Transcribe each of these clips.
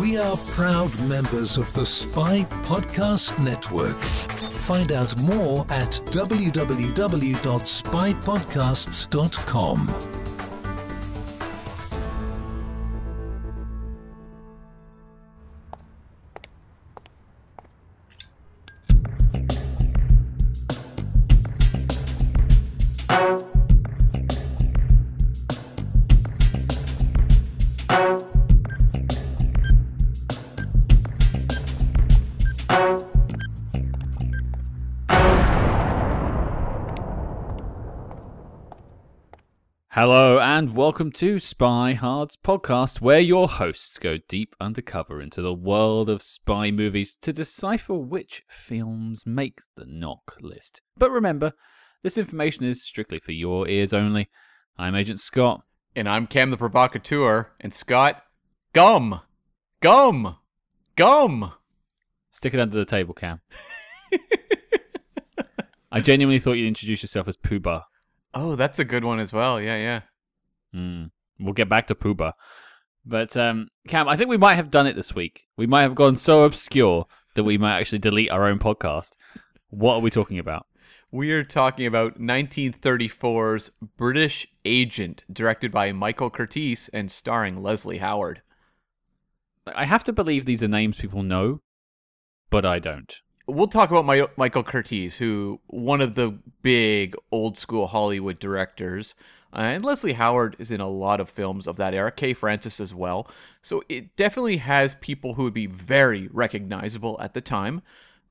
We are proud members of the Spy Podcast Network. Find out more at www.spypodcasts.com. welcome to Spy Hard's podcast, where your hosts go deep undercover into the world of spy movies to decipher which films make the knock list. But remember, this information is strictly for your ears only. I'm Agent Scott. And I'm Cam the Provocateur. And Scott, gum! Gum! Gum! Stick it under the table, Cam. I genuinely thought you'd introduce yourself as Pooba. Oh, that's a good one as well. Yeah, yeah. Mm. We'll get back to Pooba. But um, Cam, I think we might have done it this week. We might have gone so obscure that we might actually delete our own podcast. What are we talking about? We are talking about 1934's British Agent, directed by Michael Curtiz and starring Leslie Howard. I have to believe these are names people know, but I don't. We'll talk about my, Michael Curtiz, who one of the big old school Hollywood directors, uh, and Leslie Howard is in a lot of films of that era. Kay Francis as well. So it definitely has people who would be very recognizable at the time.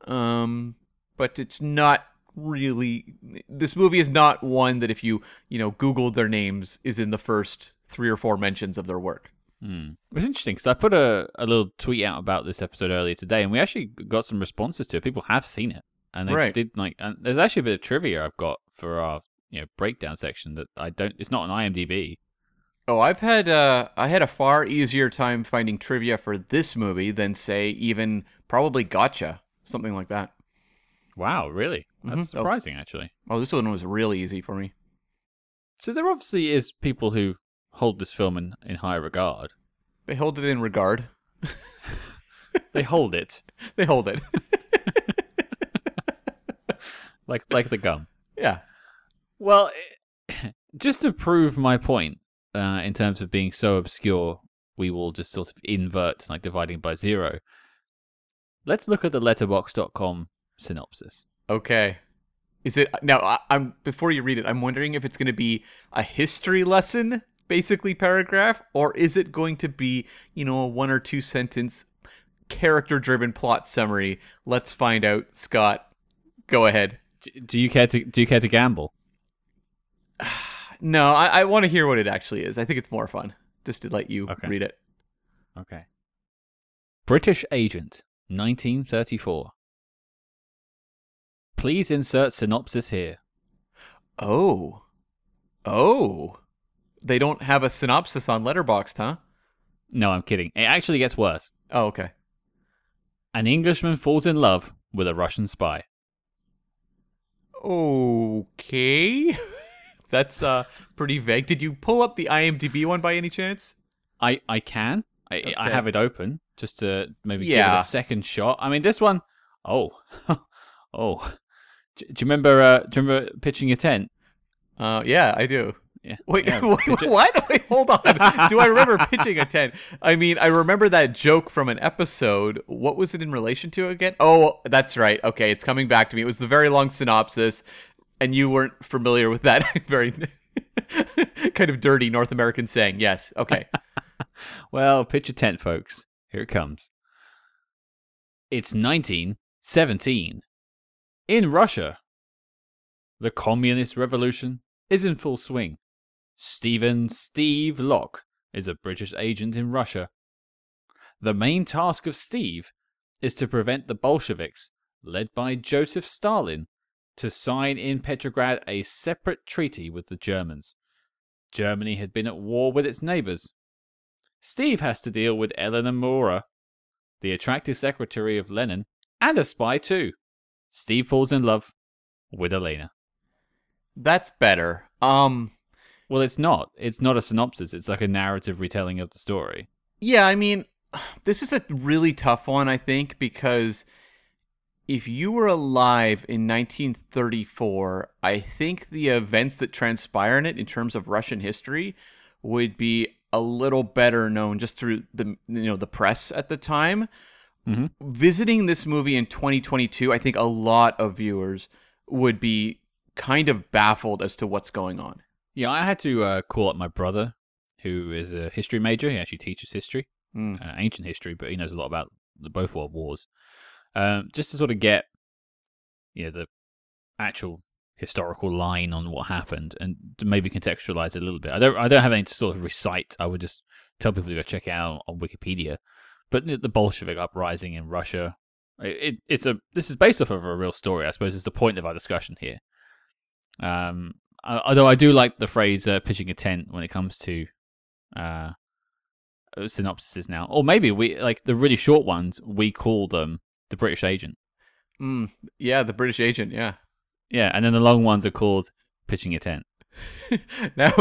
Um, but it's not really. This movie is not one that if you you know Googled their names is in the first three or four mentions of their work. Hmm. It's interesting because I put a, a little tweet out about this episode earlier today, and we actually got some responses to it. People have seen it, and they Right. did like. And there's actually a bit of trivia I've got for our you know breakdown section that I don't. It's not on IMDb. Oh, I've had uh, I had a far easier time finding trivia for this movie than say even probably Gotcha, something like that. Wow, really? That's Mhm. Oh. surprising, actually. Oh, this one was really easy for me. So there obviously is people who hold this film in, in high regard. They hold it in regard. They hold it They hold it. like like the gum. yeah. Well, eh, just to prove my point, uh, in terms of being so obscure, we will just sort of invert, like dividing by zero. Let's look at the letterboxd.com synopsis. Okay. Is it now? I, I'm before you read it. I'm wondering if it's going to be a history lesson, basically paragraph, or is it going to be you know a one or two sentence character-driven plot summary? Let's find out. Scott, go ahead. Do you care to do you care to gamble? No, I, I want to hear what it actually is. I think it's more fun just to let you Okay. read it. Okay. British Agent, 1934. Please insert synopsis here. Oh, oh, they don't have a synopsis on Letterboxd, huh? No, I'm kidding. It actually gets worse. Oh, okay. An Englishman falls in love with a Russian spy. Okay. That's uh pretty vague. Did you pull up the IMDb one by any chance? I I can. I I have it open just to maybe give it a second shot. I mean, this one oh oh. Do, do you remember? Uh, do you remember pitching your tent? Uh yeah, I do. Yeah. Wait, yeah, wait, what? Wait, hold on. do I remember pitching a tent? I mean, I remember that joke from an episode. What was it in relation to again? Oh, that's right. Okay, it's coming back to me. It was the very long synopsis, and you weren't familiar with that very kind of dirty North American saying. Yes. Okay. Well, pitch a tent, folks. Here it comes. It's 1917. In Russia, the communist revolution is in full swing. Stephen Steve Locke is a British agent in Russia. The main task of Steve is to prevent the Bolsheviks, led by Joseph Stalin, to sign in Petrograd a separate treaty with the Germans. Germany had been at war with its neighbors. Steve has to deal with Eleanor Mora, the attractive secretary of Lenin, and a spy too. Steve falls in love with Elena. That's better. Um Well, it's not. It's not a synopsis. It's like a narrative retelling of the story. yeah, I mean This is a really tough one, I think, because if you were alive in 1934, I think the events that transpire in it in terms of Russian history would be a little better known just through the you know the press at the time. Mhm. Visiting this movie in 2022, I think a lot of viewers would be kind of baffled as to what's going on. Yeah, I had to uh, call up my brother, who is a history major. He actually teaches history, Mm. uh, ancient history, but he knows a lot about the both world wars. Um, just to sort of get, you know, the actual historical line on what happened and maybe contextualize it a little bit. I don't, I don't have anything to sort of recite. I would just tell people to go check it out on Wikipedia. But the Bolshevik uprising in Russia, it, it's a this is based off of a real story. I suppose is the point of our discussion here. Um, although I do like the phrase uh, "pitching a tent" when it comes to uh, uh, synopsises now, or maybe we like the really short ones. We call them the British agent. Mm. Yeah, the British agent. Yeah. Yeah, and then the long ones are called pitching a tent. now,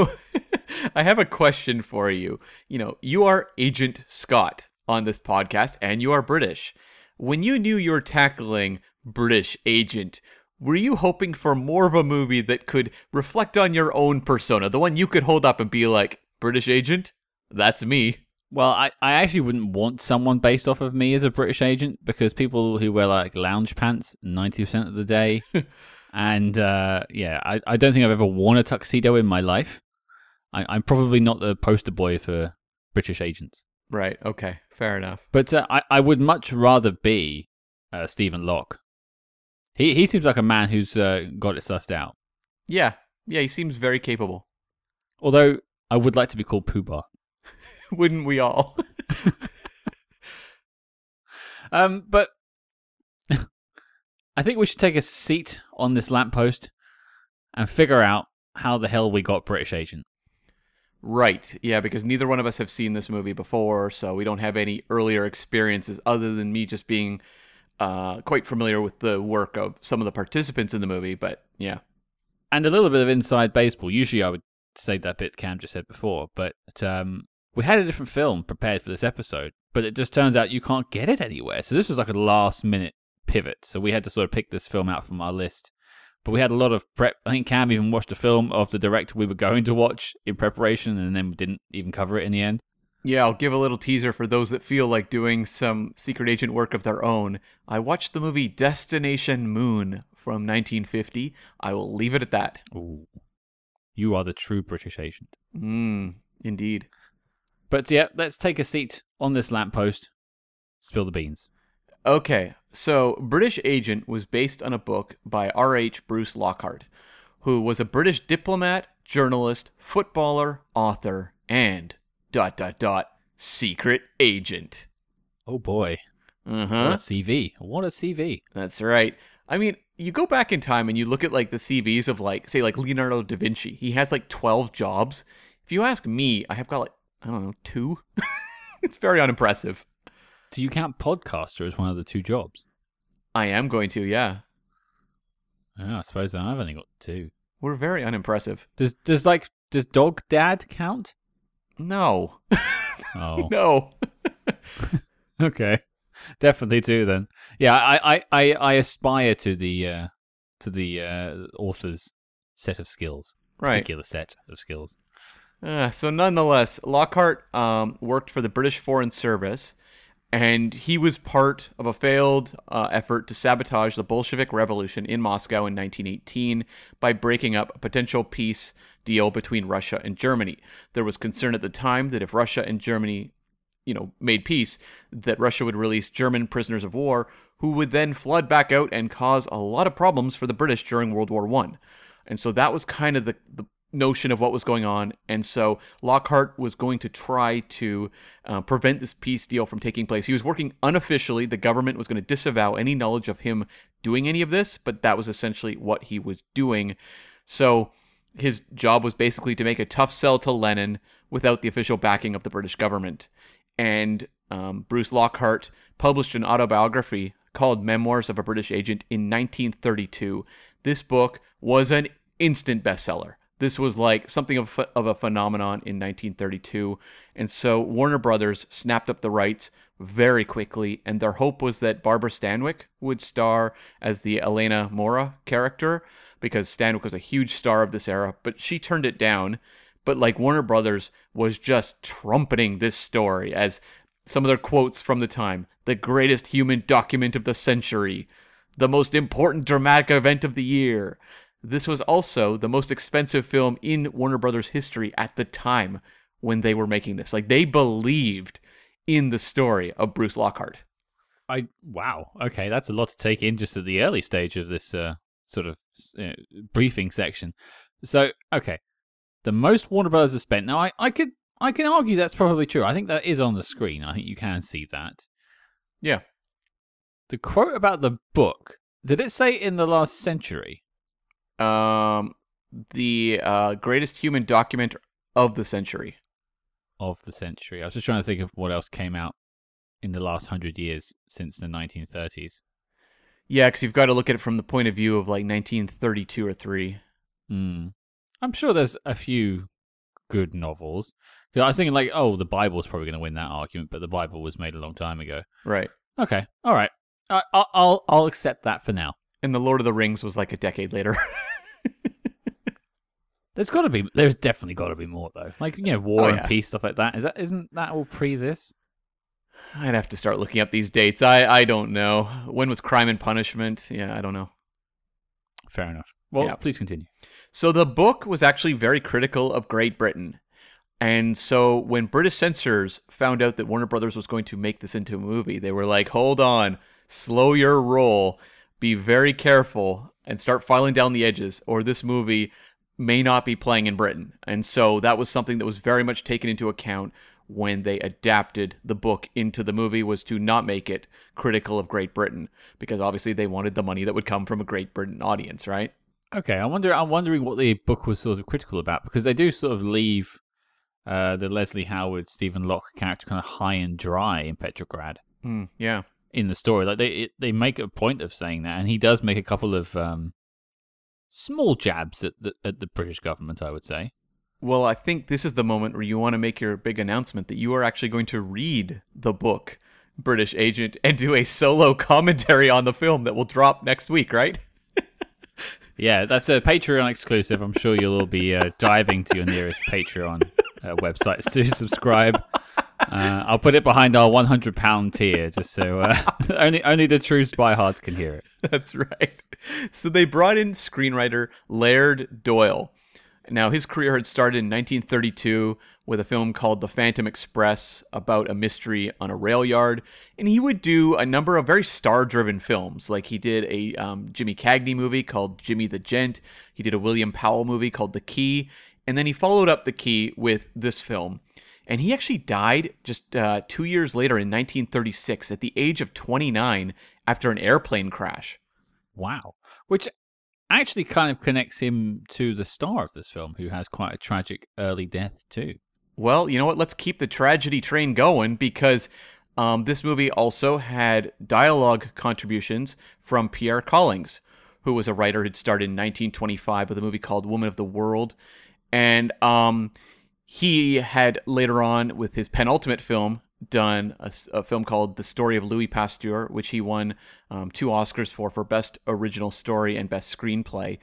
I have a question for you. You know, you are Agent Scott on this podcast, and you are British. When you knew you were tackling British Agent, were you hoping for more of a movie that could reflect on your own persona, the one you could hold up and be like, British Agent? That's me. Well, I, I actually wouldn't want someone based off of me as a British agent because people who wear like lounge pants 90% of the day. and uh, yeah, I, I don't think I've ever worn a tuxedo in my life. I, I'm probably not the poster boy for British agents. Right, okay, fair enough. But uh, I, I would much rather be uh, Stephen Locke. He, he seems like a man who's uh, got it sussed out. Yeah, yeah, he seems very capable. Although I would like to be called Poobah. Wouldn't we all? Um, but I think we should take a seat on this lamppost and figure out how the hell we got British Agent. Right. Yeah, because neither one of us have seen this movie before, so we don't have any earlier experiences other than me just being uh, quite familiar with the work of some of the participants in the movie. But yeah. And a little bit of inside baseball. Usually I would say that bit Cam just said before, but um, we had a different film prepared for this episode, but it just turns out you can't get it anywhere. So this was like a last minute pivot. So we had to sort of pick this film out from our list. But we had a lot of prep. I think Cam even watched a film of the director we were going to watch in preparation and then we didn't even cover it in the end. Yeah, I'll give a little teaser for those that feel like doing some secret agent work of their own. I watched the movie Destination Moon from 1950. I will leave it at that. Ooh. You are the true British agent. Mm, indeed. But yeah, let's take a seat on this lamppost. Spill the beans. Okay, so British Agent was based on a book by R.H. Bruce Lockhart, who was a British diplomat, journalist, footballer, author, and dot dot dot secret agent. Oh boy. Uh What huh. a CV. What a CV. That's right. I mean, you go back in time and you look at like the CVs of like, say, like Leonardo da Vinci. He has like 12 jobs. If you ask me, I have got like, I don't know, two. it's very unimpressive. Do you count podcaster as one of the two jobs? I am going to, yeah. Oh, I suppose I've only got two. We're very unimpressive. Does does like does dog dad count? No. Oh, no. okay, definitely two then. Yeah, I I I, I aspire to the uh, to the uh, author's set of skills, Right. particular set of skills. Uh, so nonetheless, Lockhart um, worked for the British Foreign Service, and he was part of a failed uh, effort to sabotage the Bolshevik Revolution in Moscow in 1918 by breaking up a potential peace deal between Russia and Germany. There was concern at the time that if Russia and Germany, you know, made peace, that Russia would release German prisoners of war, who would then flood back out and cause a lot of problems for the British during World War One. And so that was kind of the, the notion of what was going on. And so Lockhart was going to try to uh, prevent this peace deal from taking place. He was working unofficially. The government was going to disavow any knowledge of him doing any of this, but that was essentially what he was doing. So his job was basically to make a tough sell to Lenin without the official backing of the British government. And um, Bruce Lockhart published an autobiography called Memoirs of a British Agent in 1932. This book was an instant bestseller. This was like something of, of a phenomenon in 1932. And so Warner Brothers snapped up the rights, very quickly, and their hope was that Barbara Stanwyck would star as the Elena Mora character because Stanwyck was a huge star of this era, but she turned it down. But like Warner Brothers was just trumpeting this story as some of their quotes from the time the greatest human document of the century, the most important dramatic event of the year. This was also the most expensive film in Warner Brothers history at the time when they were making this. Like they believed in the story of Bruce Lockhart. I wow. Okay, that's a lot to take in just at the early stage of this uh, sort of uh, briefing section. So, okay, the most Warner Brothers have spent. Now, I, I could I can argue that's probably true. I think that is on the screen. I think you can see that. Yeah. The quote about the book. Did it say in the last century? Um, the uh, greatest human document of the century. Of the century. I was just trying to think of what else came out in the last hundred years since the 1930s. Yeah, because you've got to look at it from the point of view of like 1932 or three. Hmm. I'm sure there's a few good novels. I was thinking like, oh, the Bible's probably going to win that argument, but the Bible was made a long time ago. Right. Okay, all right. I, I'll, I'll I'll accept that for now. And the Lord of the Rings was like a decade later. There's got to be. There's definitely got to be more though. Like you know, War Oh, and. Peace stuff like that. Is that isn't that all pre this? I'd have to start looking up these dates. I I don't know. When was Crime and Punishment? Yeah, I don't know. Fair enough. Well, Yeah. please continue. So the book was actually very critical of Great Britain. And so when British censors found out that Warner Brothers was going to make this into a movie, they were like, "Hold on, slow your roll, be very careful and start filing down the edges or this movie may not be playing in Britain." And so that was something that was very much taken into account when they adapted the book into the movie was to not make it critical of Great Britain because obviously they wanted the money that would come from a Great Britain audience, right? Okay, I wonder. I'm wondering what the book was sort of critical about because they do sort of leave uh, the Leslie Howard Stephen Locke character kind of high and dry in Petrograd Mm, yeah. In the story. Like they it, they make a point of saying that, and he does make a couple of um, small jabs at the at the British government. I would say. Well, I think this is the moment where you want to make your big announcement that you are actually going to read the book, British Agent, and do a solo commentary on the film that will drop next week, right? Yeah, that's a Patreon exclusive. I'm sure you'll all be uh, diving to your nearest Patreon uh, websites to subscribe. Uh, I'll put it behind our 100 pound tier, just so uh, only only the true spyhards can hear it. That's right. So they brought in screenwriter Laird Doyle. Now, his career had started in 1932 with a film called The Phantom Express about a mystery on a rail yard. And he would do a number of very star driven films. Like he did a um, Jimmy Cagney movie called Jimmy the Gent, he did a William Powell movie called The Key. And then he followed up The Key with this film. And he actually died just uh, two years later in 1936 at the age of 29 after an airplane crash. Wow, which actually kind of connects him to the star of this film, who has quite a tragic early death too. Well, you know what? Let's keep the tragedy train going because um, this movie also had dialogue contributions from Pierre Collings, who was a writer who'd started in 1925 with a movie called Woman of the World. And um, he had later on, with his penultimate film, done a film called The Story of Louis Pasteur, which he won um, two Oscars for for Best Original Story and Best Screenplay.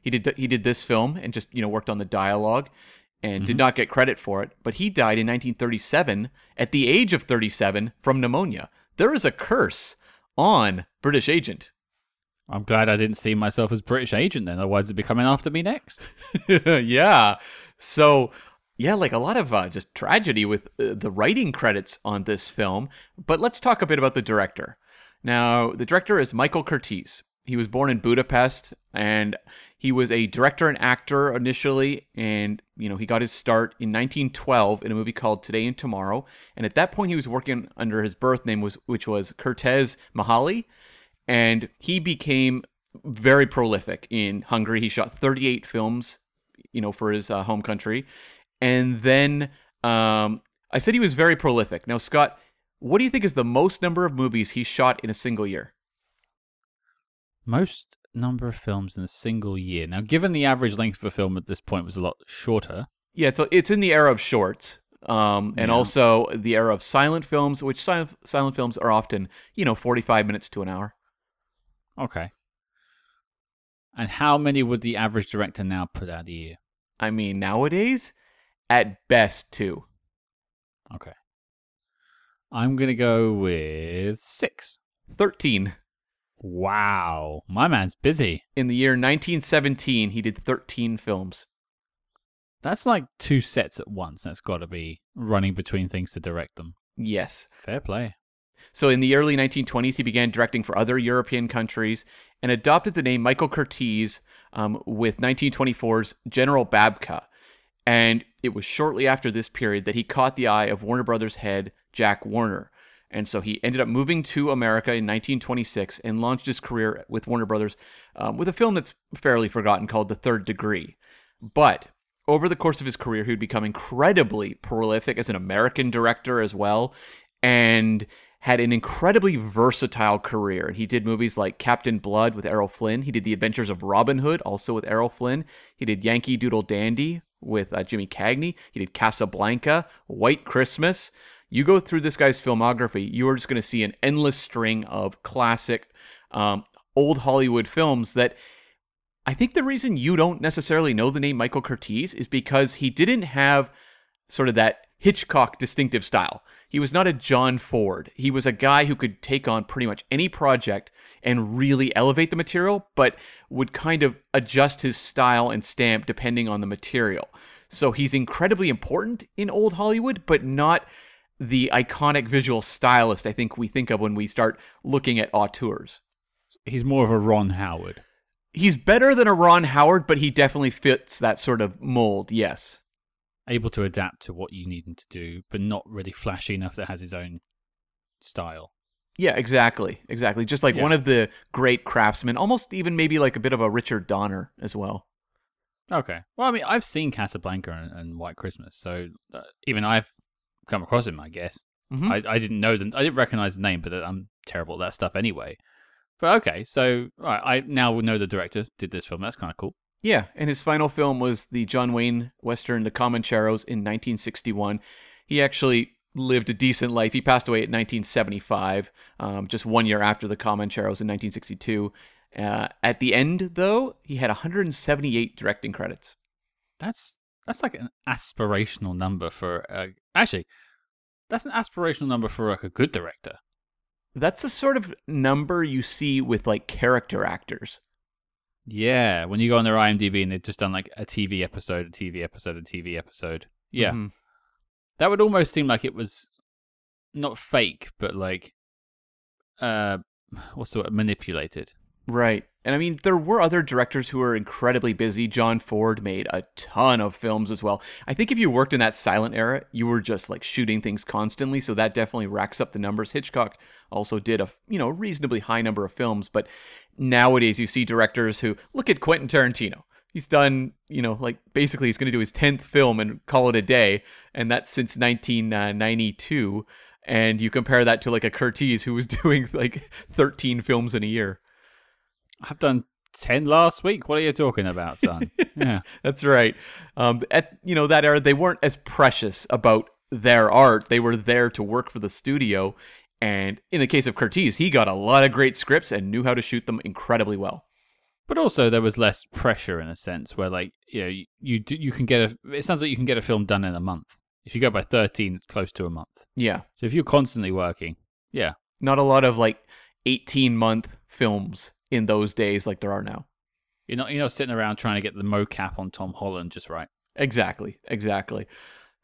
He did he did this film and just you know worked on the dialogue and did not get credit for it. But he died in 1937 at the age of 37 from pneumonia. There is a curse on British Agent. I'm glad I didn't see myself as British agent then, otherwise it'd be coming after me next. yeah. So, yeah, like a lot of uh, just tragedy with uh, the writing credits on this film. But let's talk a bit about the director. Now, the director is Michael Curtiz. He was born in Budapest and he was a director and actor initially. And, you know, he got his start in 1912 in a movie called Today and Tomorrow. And at that point, he was working under his birth name, was which was Kertész Mihály. And he became very prolific in Hungary. He shot 38 films, you know, for his uh, home country. And then um, I said he was very prolific. Now, Scott, what do you think is the most number of movies he shot in a single year? Most number of films in a single year. Now, given the average length of a film at this point was a lot shorter, Yeah, so it's in the era of shorts. Um, and Yeah. also the era of silent films, which silent, silent films are often, you know, 45 minutes to an hour. Okay. And how many would the average director now put out a year? I mean, nowadays, at best, two. Okay. I'm gonna go with six. 13. Wow, my man's busy. In the year 1917, he did 13 films. That's like two sets at once. That's got to be running between things to direct them. Yes. Fair play. So in the early 1920s, he began directing for other European countries and adopted the name Michael Curtiz um, with 1924's General Babka. And it was shortly after this period that he caught the eye of Warner Brothers head Jack Warner. And so he ended up moving to America in 1926 and launched his career with Warner Brothers um, with a film that's fairly forgotten called The Third Degree. But over the course of his career, he would become incredibly prolific as an American director as well, and had an incredibly versatile career. And he did movies like Captain Blood with Errol Flynn. He did The Adventures of Robin Hood, also with Errol Flynn. He did Yankee Doodle Dandy with uh, Jimmy Cagney. He did Casablanca, White Christmas. You go through this guy's filmography, you are just going to see an endless string of classic um, old Hollywood films that I think the reason you don't necessarily know the name Michael Curtiz is because he didn't have sort of that Hitchcock distinctive style. He was not a John Ford. He was a guy who could take on pretty much any project and really elevate the material, but would kind of adjust his style and stamp depending on the material. So he's incredibly important in old Hollywood, but not the iconic visual stylist I think we think of when we start looking at auteurs. He's more of a Ron Howard. He's better than a Ron Howard, but he definitely fits that sort of mold, yes. Able to adapt to what you need him to do, but not really flashy enough that has his own style. Yeah, exactly. Exactly. Just like Yeah. one of the great craftsmen, almost even maybe like a bit of a Richard Donner as well. Okay. Well, I mean, I've seen Casablanca and, and White Christmas, so uh, even I've come across him, I guess. Mhm. I, I didn't know the, I didn't recognize the name, but I'm terrible at that stuff anyway. But okay, so right, I now know the director did this film. That's kind of cool. Yeah, and his final film was the John Wayne Western The Comancheros in 1961. He actually lived a decent life. He passed away at 1975, um, just one year after The Comancheros in 1962. Uh, at the end, though, he had 178 directing credits. That's that's like an aspirational number for uh, actually, that's an aspirational number for like a good director. That's the sort of number you see with like character actors. Yeah, when you go on their IMDb and they've just done like a TV episode, a TV episode, a TV episode. Yeah, Mhm. that would almost seem like it was not fake, but like, uh, what's the word? Manipulated. Right. And I mean, there were other directors who were incredibly busy. John Ford made a ton of films as well. I think if you worked in that silent era, you were just like shooting things constantly, so that definitely racks up the numbers. Hitchcock also did a, you know, reasonably high number of films, but nowadays you see directors who look at Quentin Tarantino. He's done, you know, like basically he's going to do his 10th film and call it a day, and that's since 1992. And you compare that to like a Curtiz who was doing like 13 films in a year. I've done ten last week. What are you talking about, son? yeah, That's right. Um, at you know that era, they weren't as precious about their art. They were there to work for the studio. And in the case of Curtiz, he got a lot of great scripts and knew how to shoot them incredibly well. but also there was less pressure in a sense where like you know you you, do, you can get a. It sounds like you can get a film done in a month. If you go by thirteen, it's close to a month. Yeah, So if you're constantly working, yeah, not a lot of like eighteen month films in those days like there are now. you're not you're not sitting around trying to get the mocap on Tom Holland just right. Exactly, exactly.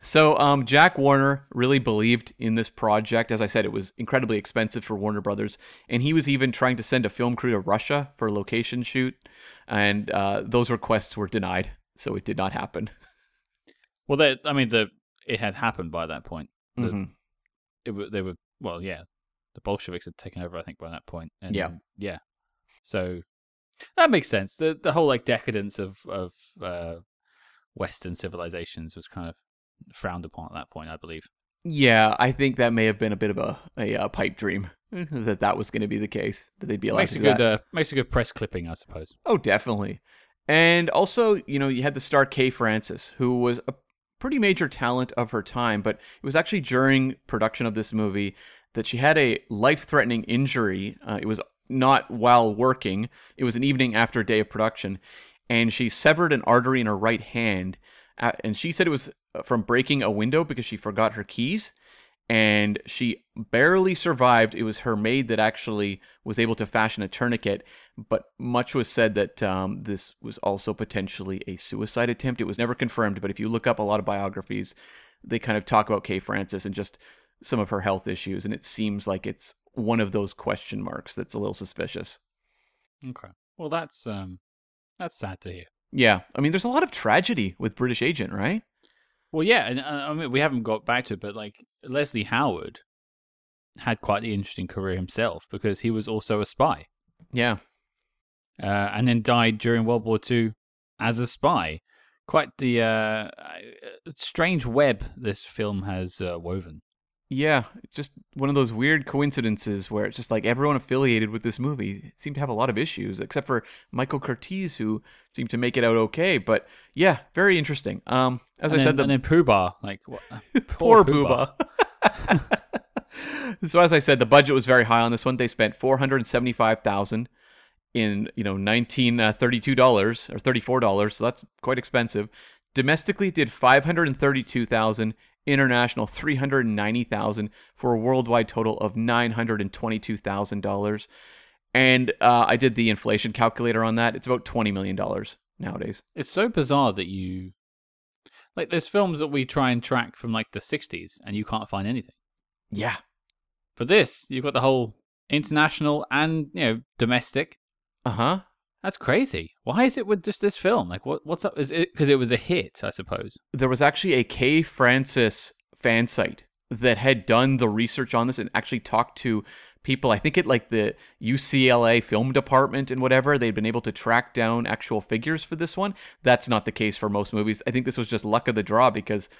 So um, Jack Warner really believed in this project. As I said, it was incredibly expensive for Warner Brothers, and he was even trying to send a film crew to Russia for a location shoot, and uh, those requests were denied, so it did not happen. Well, they, I mean, the it had happened by that point. The- Mhm. It they were well, yeah, the Bolsheviks had taken over, I think, by that point. And, Yeah. yeah. So that makes sense. The the whole like decadence of of uh, Western civilizations was kind of frowned upon at that point, I believe. Yeah, I think that may have been a bit of a, a, uh pipe dream that that was going to be the case that they'd be allowed makes to a do good that. uh, makes a good press clipping, I suppose. Oh, definitely. And also, you know, you had the star Kay Francis, who was a pretty major talent of her time, but it was actually during production of this movie that she had a life threatening injury. Uh, it was not while working, it was an evening after a day of production, and she severed an artery in her right hand. Uh, and she said it was uh, from breaking a window because she forgot her keys and she barely survived. It was her maid that actually was able to fashion a tourniquet, but much was said that um, this was also potentially a suicide attempt. It was never confirmed, but if you look up a lot of biographies, they kind of talk about Kay Francis and just some of her health issues, and it seems like it's one of those question marks that's a little suspicious. Okay. Well, that's um, that's sad to hear. Yeah, I mean, there's a lot of tragedy with British Agent, right? Well, yeah, and uh, I mean, we haven't got back to it, but like Leslie Howard had quite an interesting career himself because he was also a spy. Yeah. Uh, and then died during World War II as a spy. Quite the uh, strange web this film has uh, woven. Yeah, just one of those weird coincidences where it's just like everyone affiliated with this movie seemed to have a lot of issues, except for Michael Curtiz, who seemed to make it out okay. But yeah, very interesting. Um, as and I then, said, the and then Pooh like what? poor Pooh so as I said, the budget was very high on this one. They spent four hundred seventy-five thousand in you know nineteen uh, dollars or thirty-four dollars. So that's quite expensive. Domestically, did five hundred thirty-two thousand international 390,000 for a worldwide total of $922,000. And uh, I did the inflation calculator on that. It's about $20 million nowadays. It's so bizarre that you like there's films that we try and track from like the 60s and you can't find anything. Yeah. For this, you've got the whole international and, you know, domestic. Uh-huh. That's crazy. Why is it with just this film? Like, what what's up? Is it because it was a hit? I suppose there was actually a Kay Francis fan site that had done the research on this and actually talked to people. I think at like the UCLA film department and whatever. They'd been able to track down actual figures for this one. That's not the case for most movies. I think this was just luck of the draw because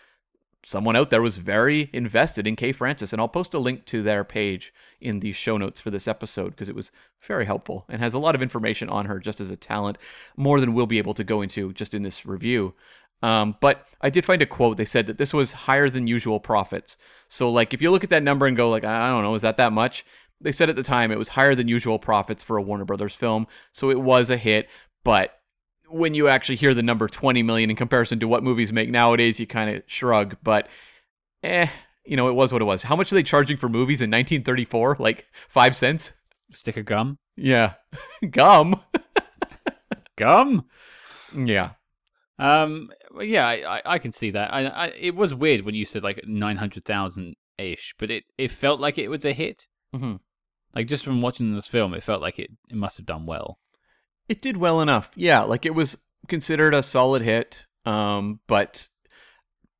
someone out there was very invested in Kay Francis. And I'll post a link to their page in the show notes for this episode because it was very helpful and has a lot of information on her just as a talent, more than we'll be able to go into just in this review. Um, but I did find a quote. They said that this was higher than usual profits. So, like, if you look at that number and go, like, I don't know, is that that much? They said at the time it was higher than usual profits for a Warner Brothers film. So it was a hit. But when you actually hear the number 20 million in comparison to what movies make nowadays, you kind of shrug. But, eh, you know, it was what it was. How much are they charging for movies in 1934? Like five cents? Stick of gum? Yeah. gum? gum? Yeah. Um. Yeah, I, I can see that. I, I it was weird when you said like nine hundred thousand ish, but it, it felt like it was a hit. Mm-hmm. Like just from watching this film, it felt like it, it must have done well. It did well enough. Yeah, like it was considered a solid hit. Um, but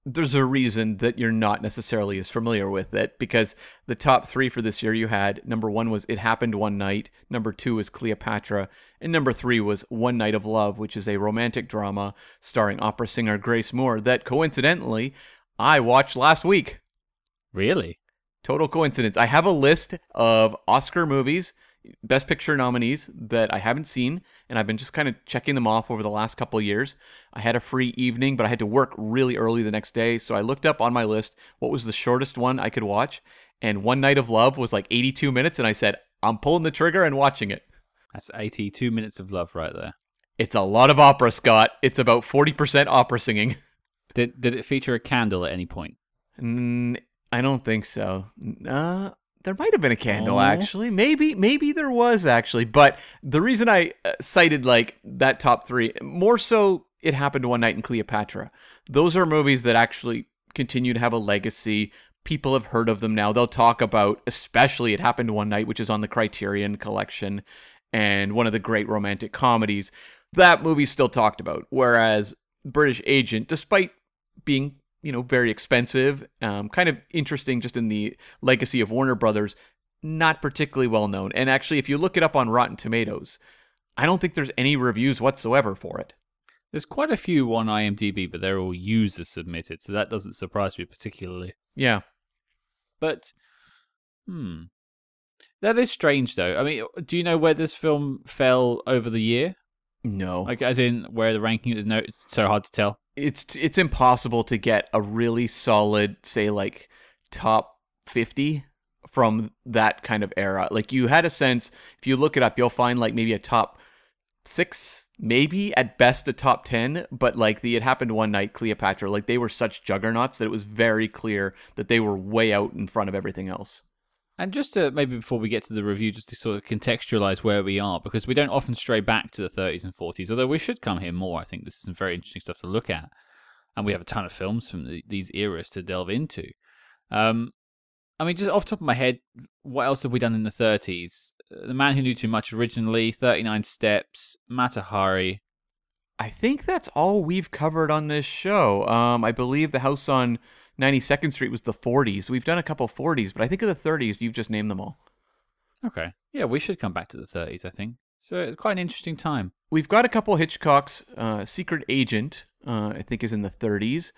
there's a reason that you're not necessarily as familiar with it because the top three for this year you had number one was It Happened One Night, number two was Cleopatra, and number three was One Night of Love, which is a romantic drama starring opera singer Grace Moore that coincidentally I watched last week. Really? Total coincidence. I have a list of Oscar movies Best Picture nominees that I haven't seen, and I've been just kind of checking them off over the last couple of years. I had a free evening, but I had to work really early the next day, so I looked up on my list what was the shortest one I could watch, and One Night of Love was like 82 minutes, and I said, I'm pulling the trigger and watching it. That's 82 minutes of love right there. It's a lot of opera, Scott. It's about 40% opera singing. Did did it feature a candle at any point? Mm, I don't think so. Uh, there might have been a candle, actually. Maybe, maybe there was actually. But the reason I uh, cited like that top three, more so, it happened one night in Cleopatra. Those are movies that actually continue to have a legacy. People have heard of them now. They'll talk about, especially, it happened one night, which is on the Criterion Collection, and one of the great romantic comedies. That movie's still talked about. Whereas British Agent, despite being you know, very expensive, um, kind of interesting just in the legacy of Warner Brothers, not particularly well known. And actually, if you look it up on Rotten Tomatoes, I don't think there's any reviews whatsoever for it. There's quite a few on IMDb, but they're all user submitted, so that doesn't surprise me particularly. Yeah. But, hmm. That is strange, though. I mean, do you know where this film fell over the year? No. Like, as in where the ranking is? No, it's so hard to tell. It's it's impossible to get a really solid, say like top fifty from that kind of era. Like you had a sense, if you look it up, you'll find like maybe a top six, maybe at best a top 10. But like the It Happened One Night, Cleopatra, like they were such juggernauts that it was very clear that they were way out in front of everything else. And just to maybe before we get to the review, just to sort of contextualize where we are, because we don't often stray back to the 30s and 40s, although we should come here more. I think this is some very interesting stuff to look at. And we have a ton of films from the, these eras to delve into. Um, I mean, just off top of my head, what else have we done in the 30s? Uh, the Man Who Knew Too Much originally, 39 Steps, Mata Hari. I think that's all we've covered on this show. Um, I believe the house on 92nd Street was the 40s. We've done a couple 40s, but I think of the 30s, you've just named them all. Okay. Yeah, we should come back to the 30s, I think. So it's quite an interesting time. We've got a couple Hitchcock's. Uh, Secret Agent, uh, I think, is in the 30s,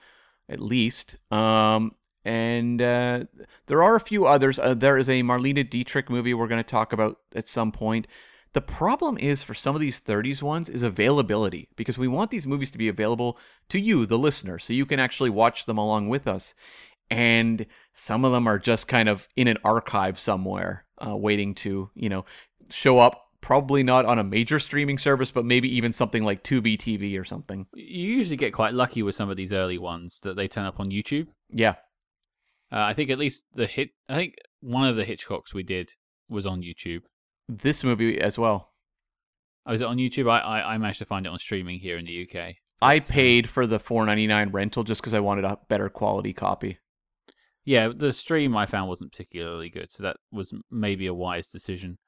at least. Um, and uh, there are a few others. Uh, there is a Marlene Dietrich movie we're going to talk about at some point. The problem is for some of these 30s ones is availability because we want these movies to be available to you, the listener, so you can actually watch them along with us. And some of them are just kind of in an archive somewhere, uh, waiting to, you know, show up. Probably not on a major streaming service, but maybe even something like Tubi TV or something. You usually get quite lucky with some of these early ones that they turn up on YouTube. Yeah. Uh, I think at least the hit. I think one of the Hitchcocks we did was on YouTube. This movie as well. Oh, is it on YouTube? I, I, I managed to find it on streaming here in the UK. I paid for the four ninety nine rental just because I wanted a better quality copy. Yeah, the stream I found wasn't particularly good, so that was maybe a wise decision.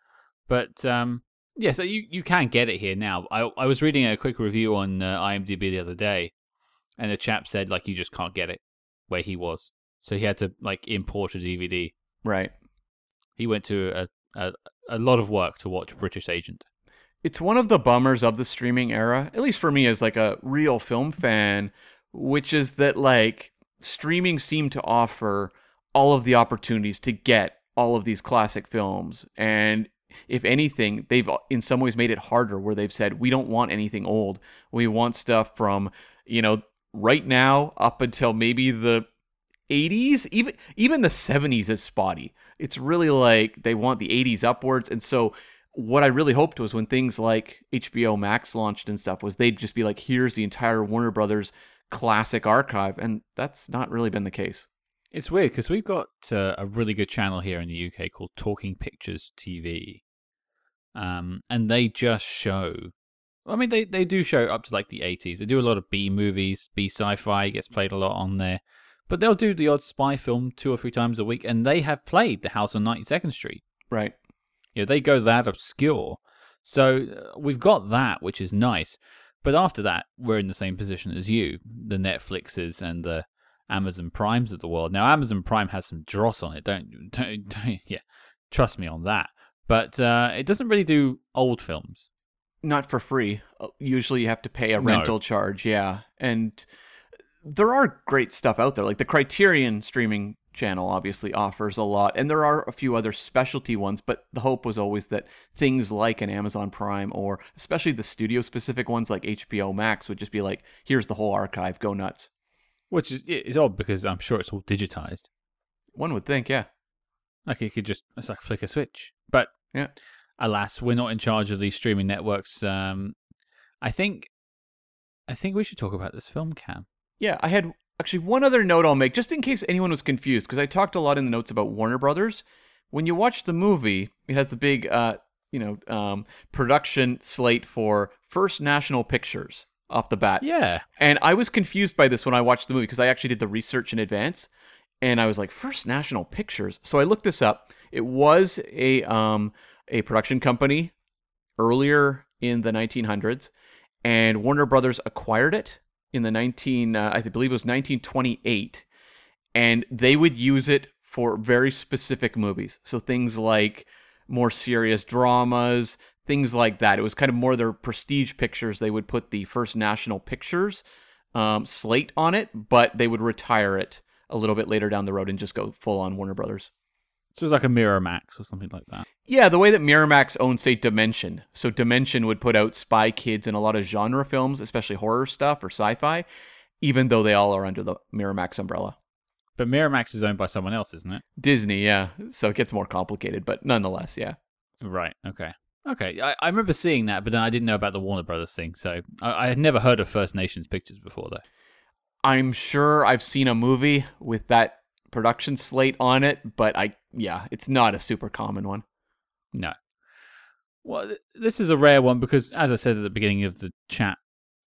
But um, yeah, so you, you can get it here now. I I was reading a quick review on uh, IMDb the other day, and the chap said like you just can't get it where he was, so he had to like import a DVD. Right. He went to a a, a lot of work to watch British Agent. It's one of the bummers of the streaming era, at least for me as like a real film fan, which is that like streaming seemed to offer all of the opportunities to get all of these classic films. And if anything they've in some ways made it harder where they've said we don't want anything old. We want stuff from you know right now up until maybe the 80s even even the 70s is spotty it's really like they want the 80s upwards and so what i really hoped was when things like hbo max launched and stuff was they'd just be like here's the entire warner brothers classic archive and that's not really been the case It's weird because we've got uh, a really good channel here in the UK called Talking Pictures TV, um, and they just show. I mean, they they do show up to like the eighties. They do a lot of B movies, B sci-fi gets played a lot on there, but they'll do the odd spy film two or three times a week, and they have played The House on Ninety Second Street. right You know, they go that obscure. So uh, we've got that, which is nice. But after that, we're in the same position as you, the Netflixes and the Amazon Primes of the world. Now, Amazon Prime has some dross on it. Don't, don't, don't yeah, trust me on that. But uh, it doesn't really do old films. not for free. Uh, Usually you have to pay a No. rental charge, yeah. And there are great stuff out there. Like the Criterion streaming channel obviously offers a lot, and there are a few other specialty ones, but the hope was always that things like an Amazon Prime or especially the studio specific ones like HBO Max would just be like, here's the whole archive, go nuts. Which is is odd because I'm sure it's all digitized. One would think, yeah. Like you could just it's like flick a switch. But Yeah. alas, we're not in charge of these streaming networks. Um, I think I think we should talk about this film, Cam. Yeah, I had actually one other note I'll make, just in case anyone was confused, because I talked a lot in the notes about Warner Brothers. When you watch the movie, it has the big, uh, you know, um, production slate for First National Pictures off the bat. Yeah. And I was confused by this when I watched the movie because I actually did the research in advance, and I was like, First National Pictures. So I looked this up. It was a um, a production company earlier in the 1900s, and Warner Brothers acquired it in the 19 uh, I believe it was 1928, and they would use it for very specific movies. So things like more serious dramas, things like that. It was kind of more their prestige pictures. They would put the First National Pictures um, slate on it, but they would retire it a little bit later down the road and just go full on Warner Brothers. So it's like a Miramax or something like that. Yeah, the way that Miramax owns, say, Dimension. So Dimension would put out Spy Kids and a lot of genre films, especially horror stuff or sci-fi. even though they all are under the Miramax umbrella. But Miramax is owned by someone else, isn't it? Disney, yeah. So it gets more complicated, but nonetheless, yeah. Right. Okay. Okay. I, I remember seeing that, but then I didn't know about the Warner Brothers thing. So I, I had never heard of First Nations pictures before, though. I'm sure I've seen a movie with that production slate on it, but I, yeah, it's not a super common one. No. Well, th- this is a rare one because, as I said at the beginning of the chat,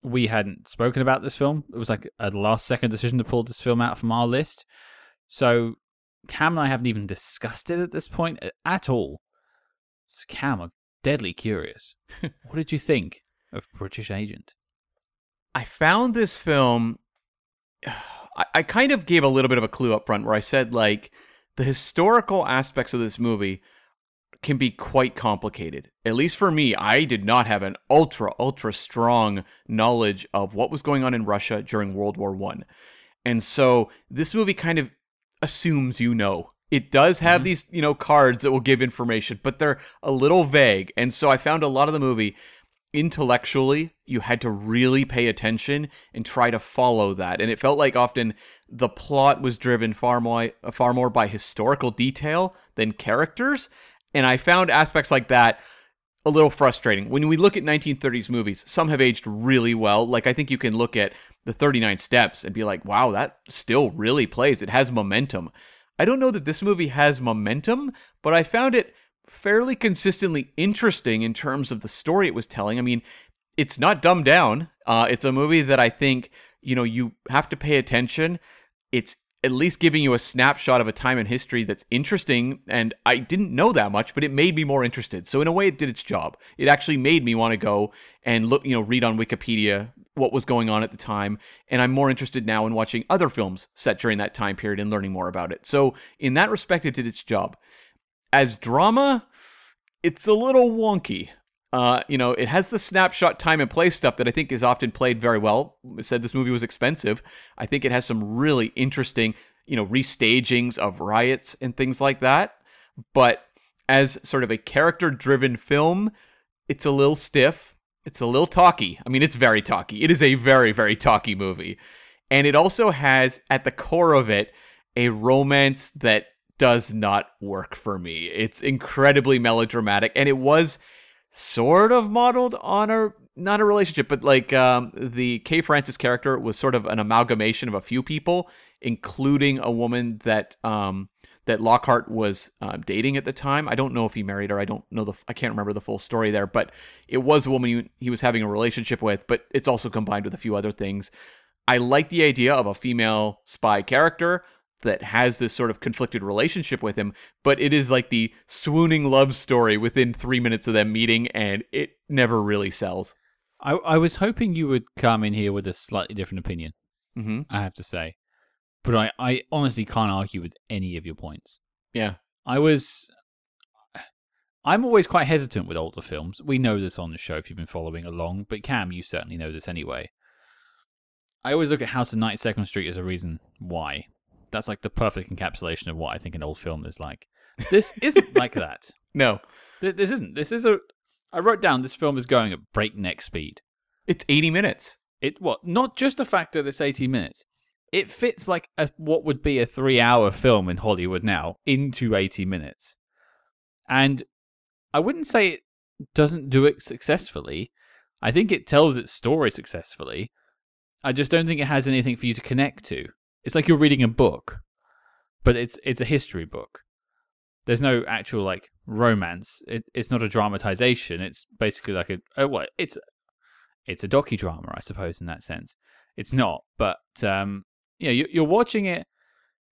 we hadn't spoken about this film. It was like a last second decision to pull this film out from our list. So Cam and I haven't even discussed it at this point at all. So Cam, I'm deadly curious. what did you think of British Agent? I found this film. I, I kind of gave a little bit of a clue up front where I said, like, the historical aspects of this movie can be quite complicated. At least for me, I did not have an ultra, ultra strong knowledge of what was going on in Russia during World War One. And so this movie kind of assumes you know. It does have Mhm. these, you know, cards that will give information, but they're a little vague. And so I found a lot of the movie intellectually you had to really pay attention and try to follow that. And it felt like often the plot was driven far more far more by historical detail than characters. And i found aspects like that a little frustrating. When we look at 1930s movies some have aged really well. Like i think you can look at the 39 steps and be like wow that still really plays. It has momentum. I don't know that this movie has momentum but i found it fairly consistently interesting in terms of the story it was telling. I mean, it's not dumbed down. Uh, it's a movie that I think you know you have to pay attention. It's at least giving you a snapshot of a time in history that's interesting, and I didn't know that much, but it made me more interested. So in a way, it did its job. It actually made me want to go and look, you know, read on Wikipedia what was going on at the time, and I'm more interested now in watching other films set during that time period and learning more about it. So in that respect, it did its job as drama, it's a little wonky. Uh, you know, it has the snapshot time and place stuff that I think is often played very well. I said this movie was expensive. I think it has some really interesting, you know, restagings of riots and things like that. But as sort of a character driven film, it's a little stiff. It's a little talky. I mean, it's very talky. It is a very, very talky movie. And it also has, at the core of it, a romance that does not work for me. It's incredibly melodramatic, and it was sort of modeled on a not a relationship, but like um, the Kay Francis character was sort of an amalgamation of a few people, including a woman that um, that Lockhart was uh, dating at the time. I don't know if he married her. I don't know the. I can't remember the full story there, but it was a woman he, he was having a relationship with. But it's also combined with a few other things. I like the idea of a female spy character that has this sort of conflicted relationship with him, but it is like the swooning love story within three minutes of them meeting, and it never really sells. I, I was hoping you would come in here with a slightly different opinion, hmm I have to say. But I, I honestly can't argue with any of your points. Yeah. I was. I'm always quite hesitant with older films. We know this on the show if you've been following along, but Cam, you certainly know this anyway. I always look at House on 92nd Street as a reason why. That's like the perfect encapsulation of what I think an old film is like. This isn't like that. No, Th- This isn't. This is a. I wrote down this film is going at breakneck speed. it's 80 minutes. It what? Not just the fact that it's 80 minutes. It fits like a, what would be a three-hour film in Hollywood now into 80 minutes, and I wouldn't say it doesn't do it successfully. I think it tells its story successfully. I just don't think it has anything for you to connect to. It's like you're reading a book, but it's it's a history book. There's no actual like romance. It, it's not a dramatization. It's basically like a, a what? It's it's a docudrama, I suppose, in that sense. It's not, but um, know, you, you're watching it,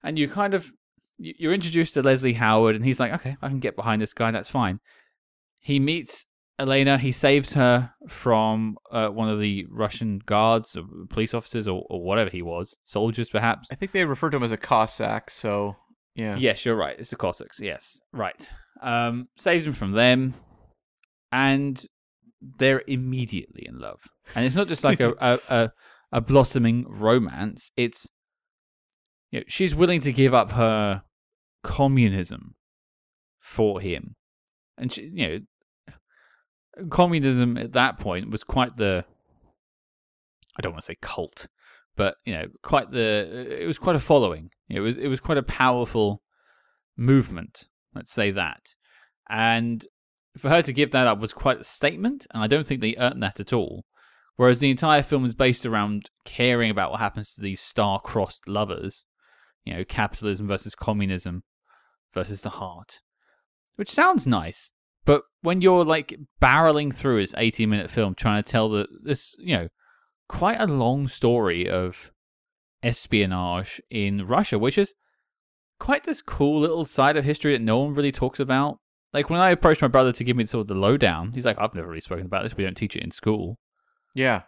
and you kind of you're introduced to Leslie Howard, and he's like, okay, I can get behind this guy. That's fine. He meets Elena. He saves her from uh, one of the Russian guards, or police officers, or, or whatever he was, soldiers perhaps. I think they referred to him as a Cossack, so yeah. Yes, you're right. It's the Cossacks. Yes, right. Um, saves him from them, and they're immediately in love. And it's not just like a, a, a a blossoming romance. It's you know, she's willing to give up her communism for him, and she, you know, communism at that point was quite the I don't want to say cult, but you know, quite the it was quite a following. It was it was quite a powerful movement. Let's say that, and for her to give that up was quite a statement, and I don't think they earned that at all. Whereas the entire film is based around caring about what happens to these star-crossed lovers, you know, capitalism versus communism versus the heart, which sounds nice, but when you're like barreling through this 18-minute film trying to tell the this, you know, quite a long story of espionage in Russia, which is quite this cool little side of history that no one really talks about. Like when I approached my brother to give me sort of the lowdown, he's like, "I've never really spoken about this. We don't teach it in school." Yeah.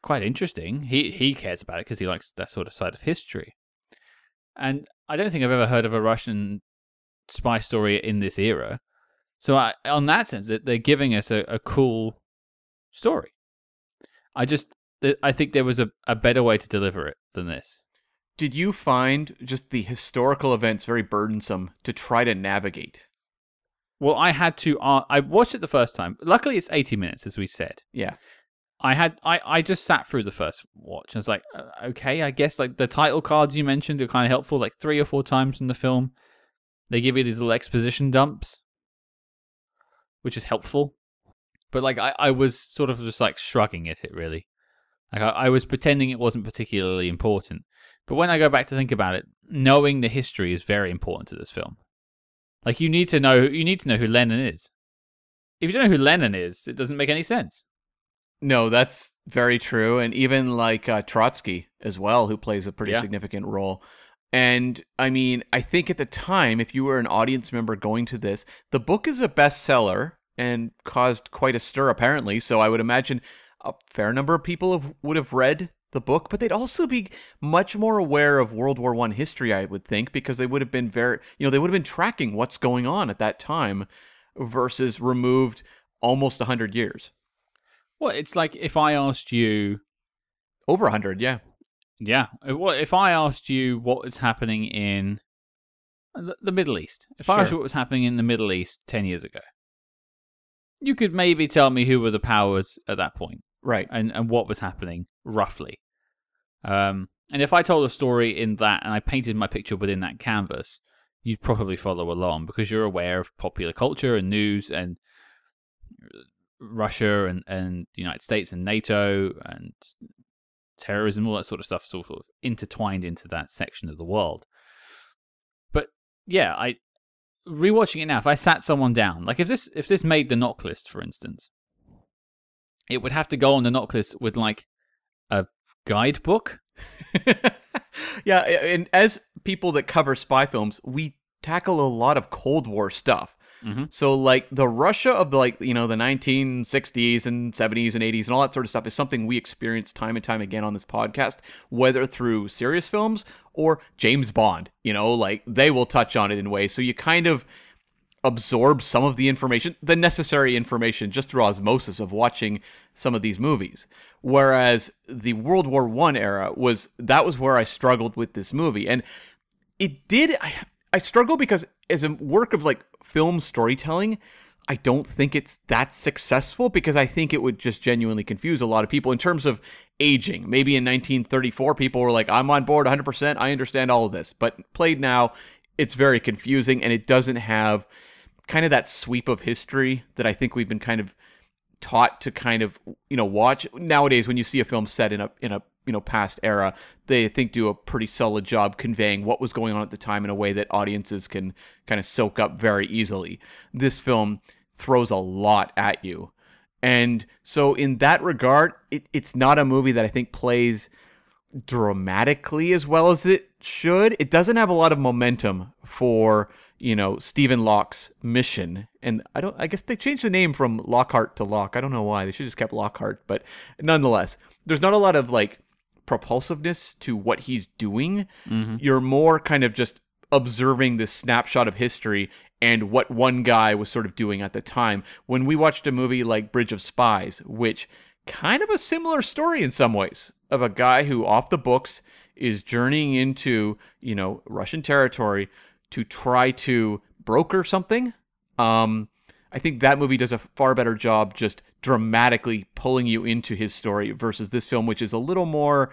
Quite interesting. He he cares about it because he likes that sort of side of history. And I don't think I've ever heard of a Russian spy story in this era. So I, on that sense, they're giving us a, a cool story. I just I think there was a, a better way to deliver it than this. Did you find just the historical events very burdensome to try to navigate? Well, I had to. Uh, I watched it the first time. Luckily, it's eighty minutes, as we said. Yeah. I had. I, I just sat through the first watch. I was like, uh, okay, I guess like the title cards you mentioned are kind of helpful. Like three or four times in the film, they give you these little exposition dumps, which is helpful. But like, I, I was sort of just like shrugging at it. Really, like I, I was pretending it wasn't particularly important. But when I go back to think about it, knowing the history is very important to this film. Like you need to know you need to know who Lenin is. If you don't know who Lenin is, it doesn't make any sense. No, that's very true, and even like uh, Trotsky as well, who plays a pretty Yeah. significant role. And I mean, I think at the time, if you were an audience member going to this, the book is a bestseller and caused quite a stir, apparently. So I would imagine a fair number of people have, would have read the book, but they'd also be much more aware of World War One history, I would think, because they would have been very, you know, they would have been tracking what's going on at that time versus removed almost 100 years. Well, it's like if I asked you, Over 100, yeah. Yeah, if- what if I asked you what is happening in the Middle East? If I asked you what was happening in the Middle East ten years ago, you could maybe tell me who were the powers at that point Right. and and what was happening roughly. Um, and if I told a story in that and I painted my picture within that canvas, you'd probably follow along because you're aware of popular culture and news and Russia and, and the United States and NATO and terrorism, all that sort of stuff, sort of intertwined into that section of the world. But yeah, I rewatching it now. If I sat someone down, like if this if this made the knock list, for instance, it would have to go on the knock list with like a guidebook. yeah, and as people that cover spy films, we tackle a lot of Cold War stuff. Mhm. So like the Russia of the like you know the 1960s and 70s and 80s and all that sort of stuff is something we experience time and time again on this podcast, whether through serious films or James Bond. You know, like they will touch on it in ways. So you kind of absorb some of the information, the necessary information, just through osmosis of watching some of these movies. Whereas the World War One era was that was where I struggled with this movie, and it did. I, I struggle because as a work of like film storytelling, I don't think it's that successful because I think it would just genuinely confuse a lot of people in terms of aging. Maybe in 1934, people were like, I'm on board 100%. I understand all of this. But played now, it's very confusing and it doesn't have kind of that sweep of history that I think we've been kind of taught to kind of you know watch. Nowadays when you see a film set in a in a you know past era they I think do a pretty solid job conveying what was going on at the time in a way that audiences can kind of soak up very easily. This film throws a lot at you. And so in that regard it, it's not a movie that i think plays dramatically as well as it should. It doesn't have a lot of momentum for you know Stephen Locke's mission, and I don't. I guess they changed the name from Lockhart to Locke. I don't know why. They should just kept Lockhart, but nonetheless, there's not a lot of like propulsiveness to what he's doing. Mm-hmm. You're more kind of just observing this snapshot of history and what one guy was sort of doing at the time. When we watched a movie like Bridge of Spies, which kind of a similar story in some ways of a guy who off the books is journeying into you know Russian territory to try to broker something. Um, I think that movie does a far better job just dramatically pulling you into his story versus this film, which is a little more,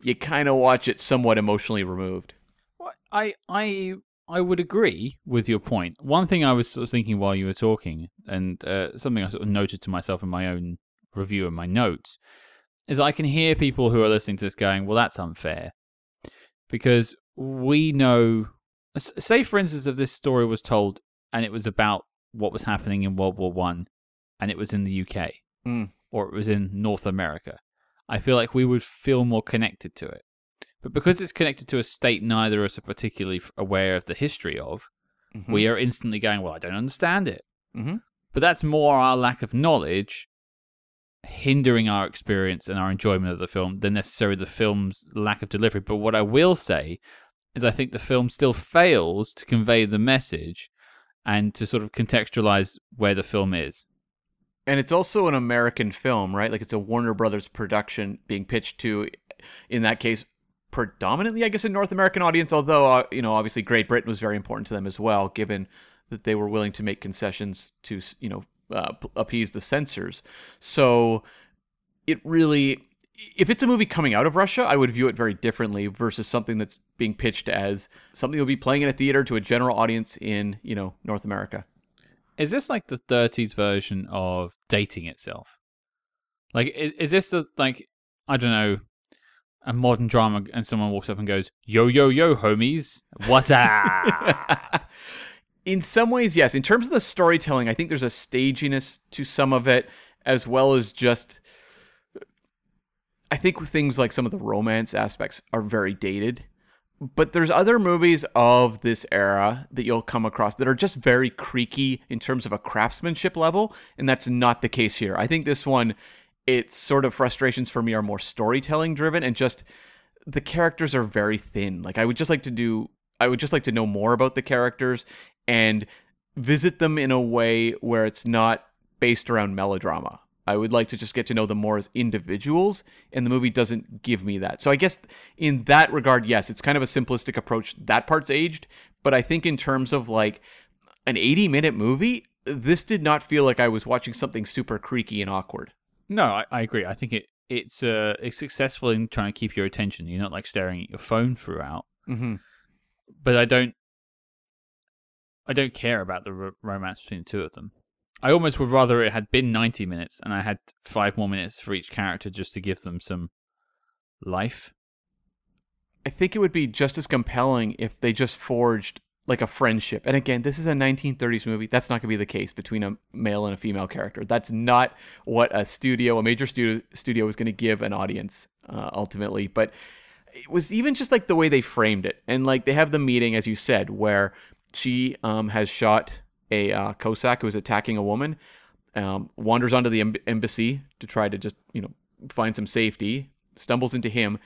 you kind of watch it somewhat emotionally removed. Well, I I I would agree with your point. One thing I was sort of thinking while you were talking, and uh, something I sort of noted to myself in my own review and my notes, is I can hear people who are listening to this going, "Well, that's unfair," because we know. Say, for instance, if this story was told and it was about what was happening in World War One, and it was in the UK Mm. or it was in North America, I feel like we would feel more connected to it. But because it's connected to a state neither of us are particularly aware of the history of, Mm-hmm. we are instantly going, "Well, I don't understand it." Mhm. But that's more our lack of knowledge hindering our experience and our enjoyment of the film than necessarily the film's lack of delivery. But what I will say is, I think the film still fails to convey the message and to sort of contextualize where the film is. And it's also an American film, right? Like it's a Warner Brothers production being pitched to, in that case, predominantly, I guess, a North American audience. Although, uh, you know, obviously Great Britain was very important to them as well, given that they were willing to make concessions to, you know, uh, appease the censors. So it really, if it's a movie coming out of Russia, I would view it very differently versus something that's being pitched as something that will be playing in a theater to a general audience in, you know, North America. Is this like the 30s version of dating itself? Like, is, is this the, like, I don't know, a modern drama and someone walks up and goes, yo, yo, yo, homies, what's up? in some ways, yes. In terms of the storytelling, I think there's a staginess to some of it, as well as just. I think things like some of the romance aspects are very dated. But there's other movies of this era that you'll come across that are just very creaky in terms of a craftsmanship level, and that's not the case here. I think this one, its sort of frustrations for me are more storytelling driven and just the characters are very thin. Like I would just like to do I would just like to know more about the characters and visit them in a way where it's not based around melodrama. I would like to just get to know them more as individuals, and the movie doesn't give me that. So I guess in that regard, yes, it's kind of a simplistic approach. That part's aged, but I think in terms of like an 80 minute movie, this did not feel like I was watching something super creaky and awkward. no, I, I agree. I think it it's uh it's successful in trying to keep your attention. You're not like staring at your phone throughout. Mm-hmm. But I don't I don't care about the ro- romance between the two of them. I almost would rather it had been 90 minutes and I had five more minutes for each character just to give them some life. I think it would be just as compelling if they just forged like a friendship. And again, this is a 1930s movie. That's not going to be the case between a male and a female character. That's not what a studio, a major studio, studio is going to give an audience uh, ultimately. But it was even just like the way they framed it. And like they have the meeting, as you said, where she um, has shot a uh, Cossack who is attacking a woman, um, wanders onto the em- embassy to try to just, you know, find some safety, stumbles into him.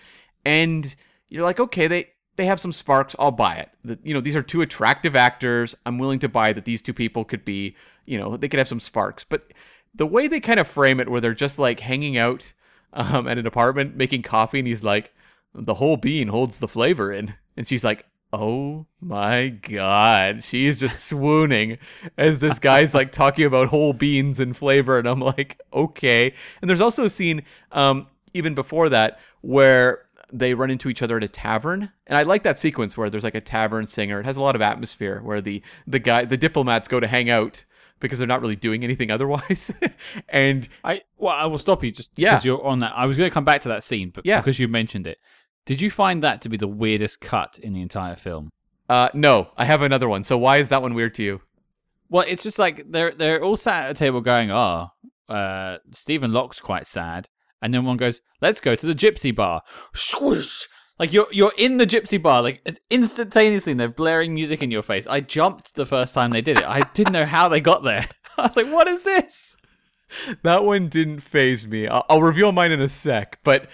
And you're like, okay, they they have some sparks. I'll buy it. The, you know, these are two attractive actors. I'm willing to buy that these two people could be, you know, they could have some sparks. But the way they kind of frame it, where they're just like hanging out um, at an apartment making coffee, and he's like, the whole bean holds the flavor in, and she's like, oh my god, she is just swooning as this guy's like talking about whole beans and flavor, and I'm like, okay. And there's also a scene, um, even before that, where they run into each other at a tavern and i like that sequence where there's like a tavern singer it has a lot of atmosphere where the the guy the diplomats go to hang out because they're not really doing anything otherwise and I well, I will stop you just Yeah. because you're on that. I was going to come back to that scene, but Yeah. because you mentioned it, did you find that to be the weirdest cut in the entire film? uh no i have another one so why is that one weird to you Well, it's just like they're they're all sat at a table going, "Oh, uh, Stephen Locke's quite sad," and then one goes, "Let's go to the Gypsy Bar." Swoosh! Like you're you're in the Gypsy Bar, like instantaneously, and they're blaring music in your face. I jumped the first time they did it. I didn't know how they got there. I was like, "What is this?" that one didn't phase me i'll, I'll reveal mine in a sec but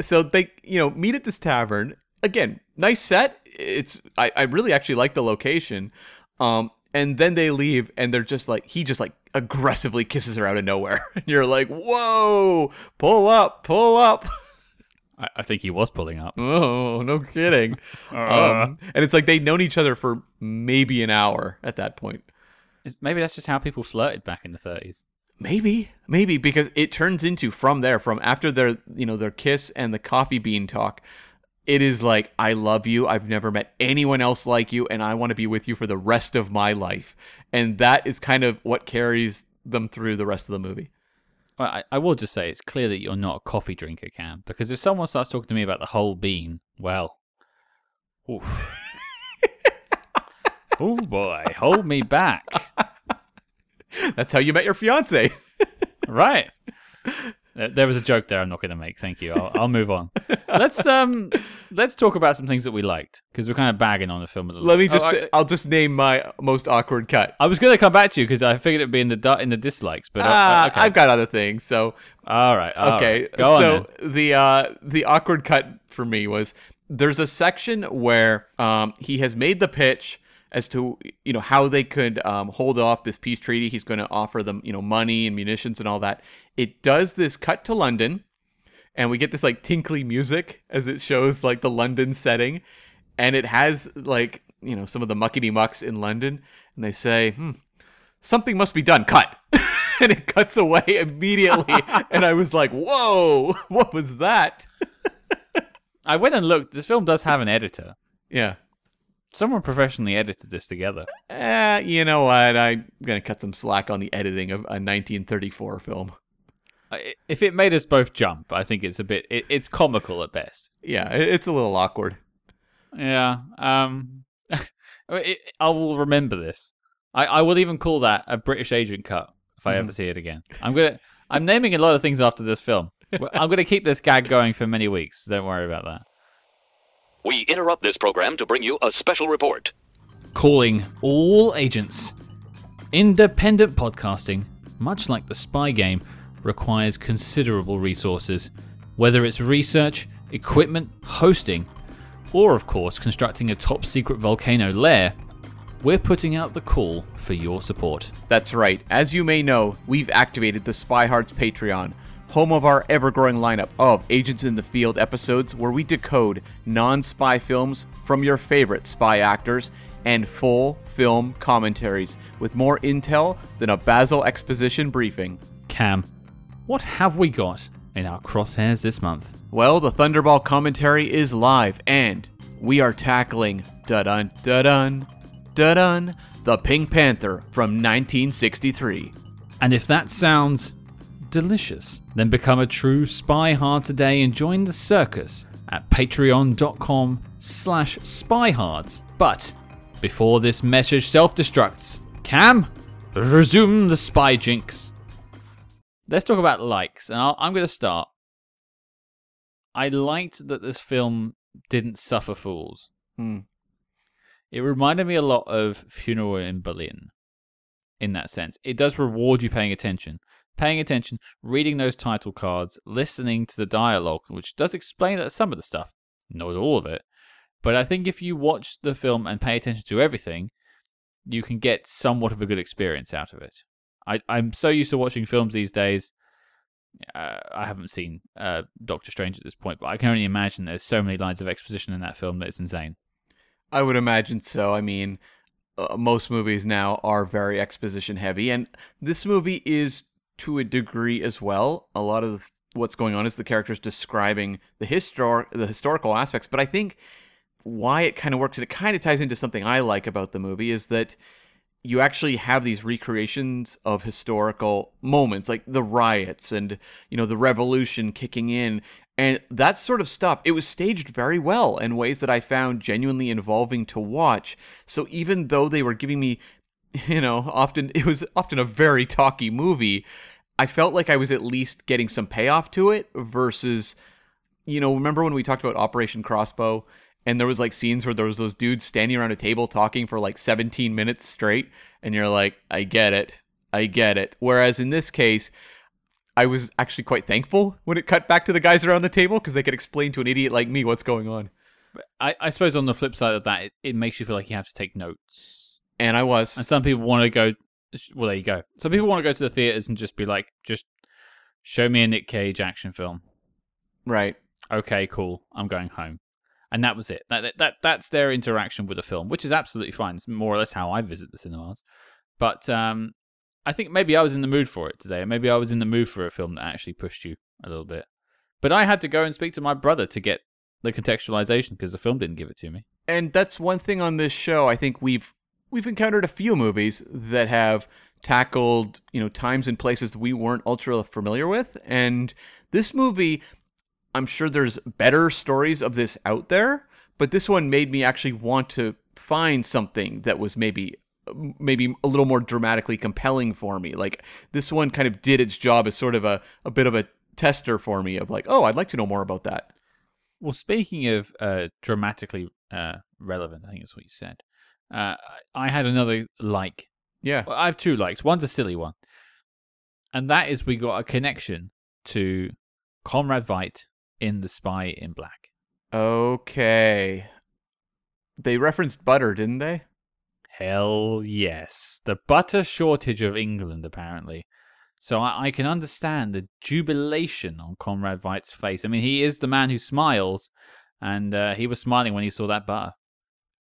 so they you know meet at this tavern. Again nice set. It's i, I really actually like the location. Um and then they leave and they're just like he just like aggressively kisses her out of nowhere. And you're like whoa pull up pull up. I, I think he was pulling up. oh no kidding. Uh. um, and it's like they'd known each other for maybe an hour at that point. Maybe that's just how people flirted back in the 30s. Maybe, maybe because it turns into from there, from after their you know their kiss and the coffee bean talk, it is like I love you. I've never met anyone else like you, and I want to be with you for the rest of my life. And that is kind of what carries them through the rest of the movie. Well, I, I will just say it's clear that you're not a coffee drinker, Cam. Because if someone starts talking to me about the whole bean, well, oof. oh boy, hold me back. That's how you met your fiance. right. There was a joke there. I'm not going to make. Thank you. I'll, I'll, move on. Let's um, let's talk about some things that we liked because we're kind of bagging on the film. A little. Let me just. Oh, say, I, will just name my most awkward cut. I was going to come back to you because I figured it'd be in the in the dislikes, but uh, uh, okay. I've got other things. So all right. All okay. Right. Go so on, the uh, the awkward cut for me was there's a section where um, he has made the pitch as to you know how they could um, hold off this peace treaty. He's going to offer them you know money and munitions and all that. It does this cut to London, and we get this like tinkly music as it shows like the London setting, and it has like you know some of the muckety mucks in London, and they say, hmm, something must be done. Cut. and it cuts away immediately, and I was like, "Whoa, what was that?" I went and looked. This film does have an editor. Yeah. Someone professionally edited this together. Eh, you know what? I'm gonna cut some slack on the editing of a 1934 film. If it made us both jump, I think it's a bit. It, it's comical at best. Yeah, it's a little awkward. Yeah. Um. it, I will remember this. I, I will even call that a British agent cut if I mm. ever see it again. I'm gonna. I'm naming a lot of things after this film. I'm gonna keep this gag going for many weeks. Don't worry about that. We interrupt this program to bring you a special report. Calling all agents. Independent podcasting, much like the spy game, requires considerable resources, whether it's research, equipment, hosting, or of course constructing a top secret volcano lair. We're putting out the call for your support. That's right. As you may know, we've activated the Spy Hards Patreon home of our ever growing lineup of Agents in the Field episodes where we decode non spy films from your favorite spy actors and full film commentaries with more intel than a Basil exposition briefing. Cam, what have we got in our crosshairs this month? Well, the Thunderball commentary is live and we are tackling da dun da dun da dun the Pink Panther from 1963. And if that sounds delicious. Then become a true spy hard today and join the circus at patreon.com slash spyhards. But before this message self-destructs, Cam, resume the spy jinx. Let's talk about likes, and i am going to start. I liked that this film didn't suffer fools. Hmm. It reminded me a lot of Funeral in Berlin in that sense. It does reward you paying attention paying attention, reading those title cards, listening to the dialogue, which does explain some of the stuff, not all of it. But I think if you watch the film and pay attention to everything, you can get somewhat of a good experience out of it. I, I'm so used to watching films these days. Uh, I haven't seen uh, Doctor Strange at this point, but I can only imagine there's so many lines of exposition in that film that it's insane. I would imagine so. I mean, uh, most movies now are very exposition heavy, and this movie is to a degree as well. A lot of what's going on is the characters describing the histor- the historical aspects, but I think why it kind of works and it kind of ties into something I like about the movie is that you actually have these recreations of historical moments like the riots and you know the revolution kicking in and that sort of stuff it was staged very well in ways that i found genuinely involving to watch so even though they were giving me you know often it was often a very talky movie I felt like I was at least getting some payoff to it versus, you know, remember when we talked about Operation Crossbow and there was like scenes where there was those dudes standing around a table talking for like 17 minutes straight and you're like, I get it. I get it. Whereas in this case, I was actually quite thankful when it cut back to the guys around the table because they could explain to an idiot like me what's going on. I, I suppose on the flip side of that, it, it makes you feel like you have to take notes. And I was. And some people want to go well, there you go. Some people want to go to the theaters and just be like, just show me a Nick Cage action film. Right. Okay, cool. I'm going home. And that was it. That, that that's their interaction with the film, which is absolutely fine. It's more or less how I visit the cinemas. But um, I think maybe I was in the mood for it today. Maybe I was in the mood for a film that actually pushed you a little bit. But I had to go and speak to my brother to get the contextualization because the film didn't give it to me. And that's one thing on this show. I think we've we've encountered a few movies that have tackled you know times and places that we weren't ultra familiar with, and this movie, I'm sure there's better stories of this out there, but this one made me actually want to find something that was maybe maybe a little more dramatically compelling for me. Like this one kind of did its job as sort of a, a bit of a tester for me of like, oh, I'd like to know more about that. Well, speaking of uh, dramatically uh, relevant, I think that's what you said. Uh, I had another like. Yeah. Well, I have two likes. One's a silly one, and that is we got a connection to Conrad Veidt in The Spy in Black. Okay. They referenced butter, didn't they? Hell yes. The butter shortage of England, apparently. So I, I can understand the jubilation on Conrad Veidt's face. I mean, he is the man who smiles, and uh, he was smiling when he saw that butter.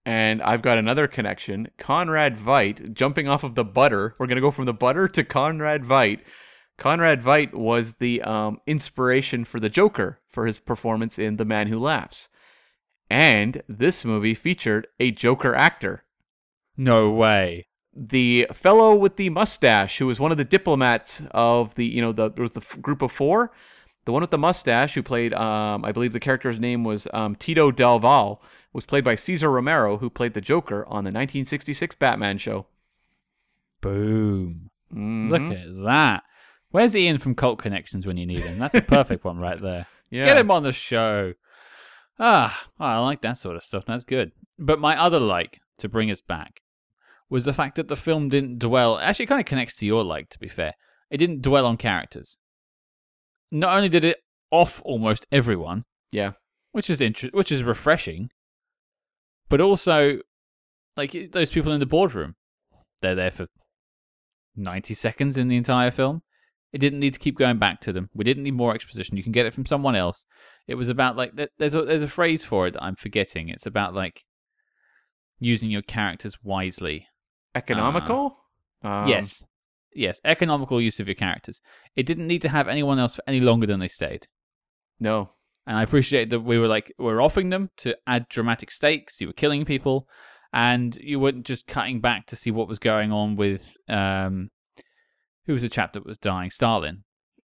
And I've got another connection. Conrad Veidt, jumping off of the butter. We're going to go from the butter to Conrad Veidt. Conrad Veidt was the um, inspiration for the Joker for his performance in The Man Who Laughs. And this movie featured a Joker actor. No way. The fellow with the mustache, who was one of the diplomats of the, you know, the there was the group of four. The one with the mustache, who played, um, I believe the character's name was um, Tito Del Val, was played by Cesar Romero, who played the Joker on the 1966 Batman show. Boom. Mhm. Look at that. Where's Ian from Cult Connections when you need him? That's a perfect one right there. yeah. Get him on the show. Ah, I like that sort of stuff. That's good. But my other like to bring us back was the fact that the film didn't dwell. Actually, it kind of connects to your like. To be fair, it didn't dwell on characters. Not only did it off almost everyone, Yeah. which is inter- which is refreshing, but also like those people in the boardroom, they're there for ninety seconds in the entire film. It didn't need to keep going back to them. We didn't need more exposition. You can get it from someone else. It was about like there's a there's a phrase for it that I'm forgetting. It's about like using your characters wisely. Economical? Um, yes, yes, economical use of your characters. It didn't need to have anyone else for any longer than they stayed. No. And I appreciate that we were like we are offering them to add dramatic stakes. You were killing people, and you weren't just cutting back to see what was going on with um, who was the chap that was dying? Stalin.